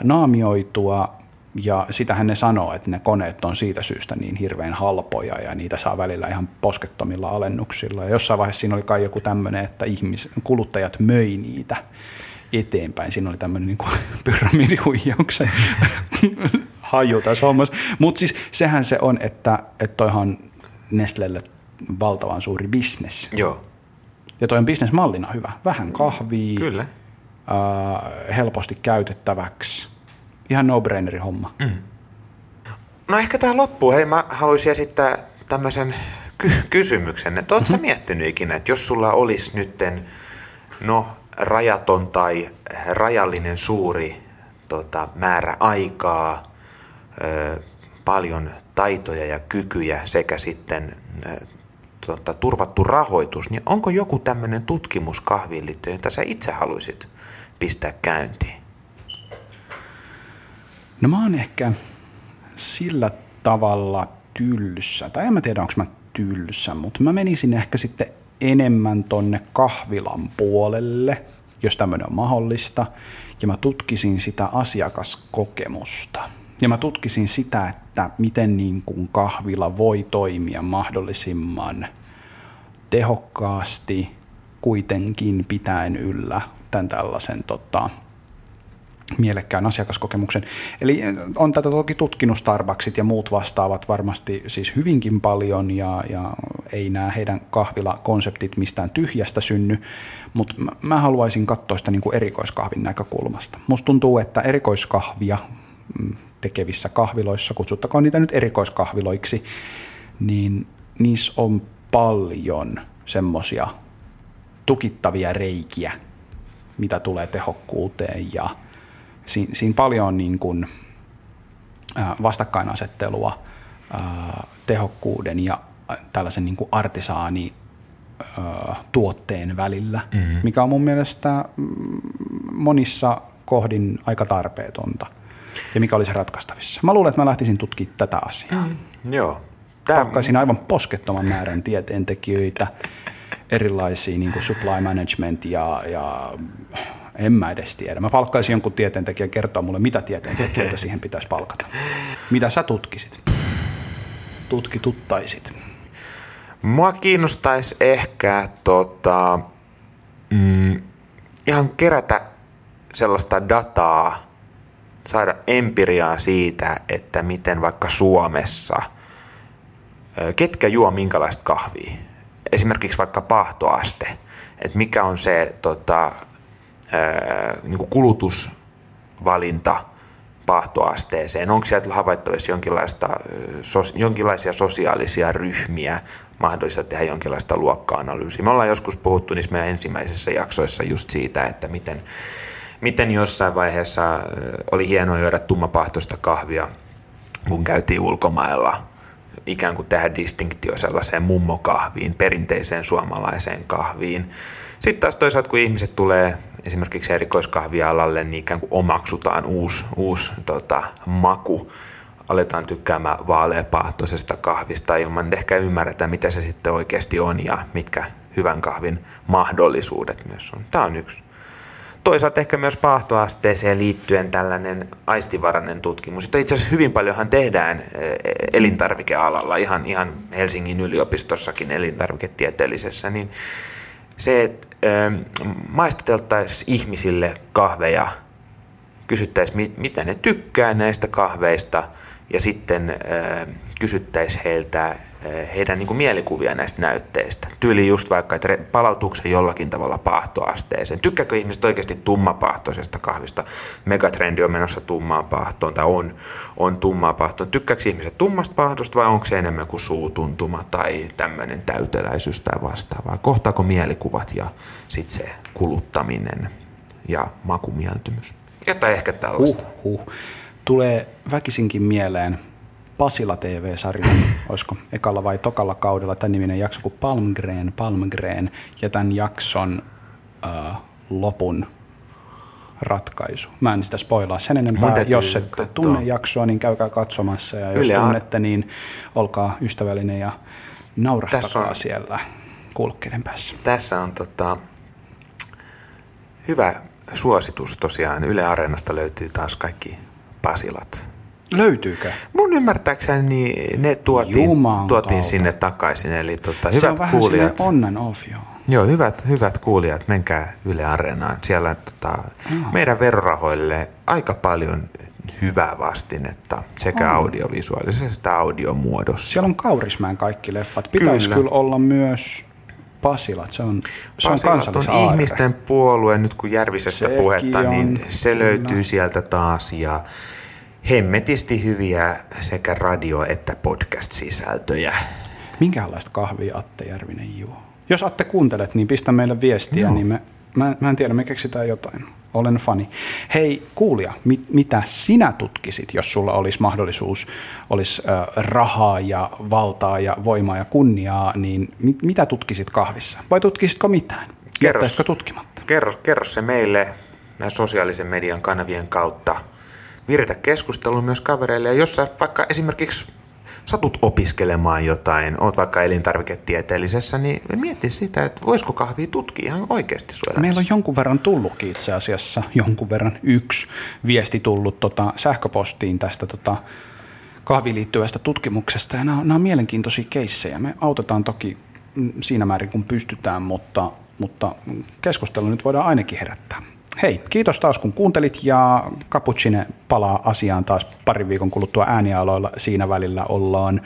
naamioitua ja sitähän ne sanoo, että ne koneet on siitä syystä niin hirveän halpoja ja niitä saa välillä ihan poskettomilla alennuksilla. Ja jossain vaiheessa siinä oli kai joku tämmöinen, että ihmis, kuluttajat möi niitä eteenpäin. Siinä oli tämmöinen niin pyramidihuijauksen haju tässä hommassa. Mutta siis sehän se on, että, että toihan on Nestlelle valtavan suuri bisnes. Joo. Ja toi on bisnesmallina hyvä. Vähän kahvia, Kyllä. ää, helposti käytettäväksi. Ihan no-braineri homma. Mm. No ehkä tähän loppuun, hei mä haluaisin esittää tämmöisen ky- kysymyksen, että ootko sä miettinyt ikinä, että jos sulla olisi nytten, no rajaton tai rajallinen suuri tota, määrä aikaa, ö, paljon taitoja ja kykyjä sekä sitten ö, tota, turvattu rahoitus, niin onko joku tämmöinen tutkimus kahviin liittyen, jota sä itse haluaisit pistää käyntiin? No mä oon ehkä sillä tavalla tylsä, tai en mä tiedä onko mä tylsä, mutta mä menisin ehkä sitten enemmän tonne kahvilan puolelle, jos tämmöinen on mahdollista, ja mä tutkisin sitä asiakaskokemusta. Ja mä tutkisin sitä, että miten niin kuin kahvila voi toimia mahdollisimman tehokkaasti, kuitenkin pitäen yllä tämän tällaisen tota, mielekkään asiakaskokemuksen. Eli on tätä toki tutkinut Starbucksit ja muut vastaavat varmasti siis hyvinkin paljon ja, ja ei nämä heidän kahvilakonseptit mistään tyhjästä synny, mutta mä, mä haluaisin katsoa sitä niin kuin erikoiskahvin näkökulmasta. Musta tuntuu, että erikoiskahvia mm, tekevissä kahviloissa, kutsuttakoon niitä nyt erikoiskahviloiksi, niin niissä on paljon semmosia tukittavia reikiä, mitä tulee tehokkuuteen ja siinä, siinä paljon on niin kuin, vastakkainasettelua tehokkuuden ja tällaisen niin kuin artisaani tuotteen välillä, mm-hmm. mikä on mun mielestä mm, monissa kohdin aika tarpeetonta ja mikä olisi ratkaistavissa. Mä luulen, että mä lähtisin tutkimaan tätä asiaa. Mm. Joo. Tämä, Palkkaisin aivan poskettoman määrän tieteentekijöitä, erilaisia niin kuin supply management ja, ja en mä edes tiedä. Mä palkkaisin jonkun tieteentekijän kertoa mulle, mitä tieteentekijöitä siihen pitäisi palkata. Mitä sä tutkisit? Tutkituttaisit. Mua kiinnostaisi ehkä tota, mm, ihan kerätä sellaista dataa, saada empiriaa siitä, että miten vaikka Suomessa, ketkä juo minkälaista kahvia. Esimerkiksi vaikka pahtoaste, että mikä on se tota, niin kuin kulutusvalinta pahtoasteeseen? Onko sieltä havaittavissa jonkinlaista, sos, jonkinlaisia sosiaalisia ryhmiä, mahdollista tehdä jonkinlaista luokka-analyysiä? Me ollaan joskus puhuttu niissä meidän ensimmäisissä jaksoissa just siitä, että miten, miten jossain vaiheessa oli hienoa juoda tummapahtoista kahvia, kun käytiin ulkomailla ikään kuin tehdä distinktio sellaiseen mummokahviin, perinteiseen suomalaiseen kahviin. Sitten taas toisaalta, kun ihmiset tulee esimerkiksi erikoiskahvialalle, niin ikään kuin omaksutaan uusi, uusi tota, maku, aletaan tykkäämään vaaleapahtoisesta kahvista ilman, ehkä ymmärretään, mitä se sitten oikeasti on ja mitkä hyvän kahvin mahdollisuudet myös on. Tämä on yksi. Toisaalta ehkä myös paahtoasteeseen liittyen tällainen aistivarainen tutkimus, jota itse asiassa hyvin paljonhan tehdään eh, elintarvikealalla, ihan, ihan Helsingin yliopistossakin elintarviketieteellisessä, niin se, että eh, maistateltaisiin ihmisille kahveja, kysyttäisiin, mitä ne tykkää näistä kahveista, ja sitten äh, kysyttäisiin heiltä äh, heidän niin kuin, mielikuvia näistä näytteistä. Tyyli just vaikka, että palautuuko se jollakin tavalla pahtoasteeseen. Tykkääkö ihmiset oikeasti tummapahtoisesta kahvista? Megatrendi on menossa tummaan pahtoon tai on, on tummaa pahtoon. Tykkääkö ihmiset tummasta pahtosta vai onko se enemmän kuin suutuntuma tai tämmöinen täyteläisyys tai vastaavaa? Kohtaako mielikuvat ja sitten se kuluttaminen ja makumieltymys? Jotain ehkä tällaista. Huh, huh. Tulee väkisinkin mieleen Pasila TV-sarjan, olisiko ekalla vai tokalla kaudella tämän niminen jakso kuin Palmgren, Palmgren, ja tämän jakson äh, lopun ratkaisu. Mä en sitä spoilaa sen enempää. Jos ette katsoa. tunne jaksoa, niin käykää katsomassa. Ja jos Yle tunnette, niin olkaa ystävällinen ja naurahtakaa on, siellä kuulokkeiden päässä. Tässä on tota, hyvä suositus tosiaan. Yle Areenasta löytyy taas kaikki Pasilat. Löytyykö? Mun ymmärtääkseni ne tuotiin, tuotiin sinne takaisin. Eli tota, Se hyvät on vähän kuulijat. on and off, joo. Joo, hyvät, hyvät kuulijat, menkää Yle Areenaan. Siellä tota, oh. meidän verorahoille aika paljon hyvää vastinetta sekä oh. audiovisuaalisessa että audiomuodossa. Siellä on Kaurismäen kaikki leffat. Pitäisi kyllä, kyllä olla myös Pasilat, se on, se Pasilat on, on ihmisten puolue, nyt kun Järvisestä Sekin puhetta, niin on, niin se löytyy no. sieltä taas ja hemmetisti hyviä sekä radio- että podcast-sisältöjä. Minkälaista kahvia Atte Järvinen juo? Jos Atte kuuntelet, niin pistä meille viestiä, no. niin me, mä, mä en tiedä, me keksitään jotain. Olen fani. Hei, kuulija, mit, mitä sinä tutkisit, jos sulla olisi mahdollisuus, olisi äh, rahaa ja valtaa ja voimaa ja kunniaa, niin mit, mitä tutkisit kahvissa? Vai tutkisitko mitään? Kerros, tutkimatta? Kerro, kerro se meille meidän sosiaalisen median kanavien kautta. Viritä keskustelua myös kavereille. Ja jos sä vaikka esimerkiksi satut opiskelemaan jotain, oot vaikka elintarviketieteellisessä, niin mieti sitä, että voisiko kahvia tutkia ihan oikeasti sun. Meillä on jonkun verran tullutkin itse asiassa, jonkun verran yksi viesti tullut tota, sähköpostiin tästä tota, kahviin liittyvästä tutkimuksesta, ja nämä nämä on mielenkiintoisia keissejä. Me autetaan toki siinä määrin, kun pystytään, mutta, mutta keskustelu nyt voidaan ainakin herättää. Hei, kiitos taas kun kuuntelit ja Cappuccine palaa asiaan taas parin viikon kuluttua äänialoilla. Siinä välillä ollaan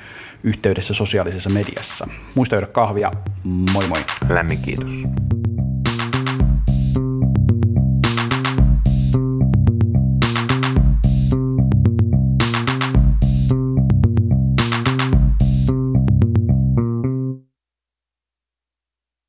yhteydessä sosiaalisessa mediassa. Muista kahvia. Moi moi. Lämmin kiitos.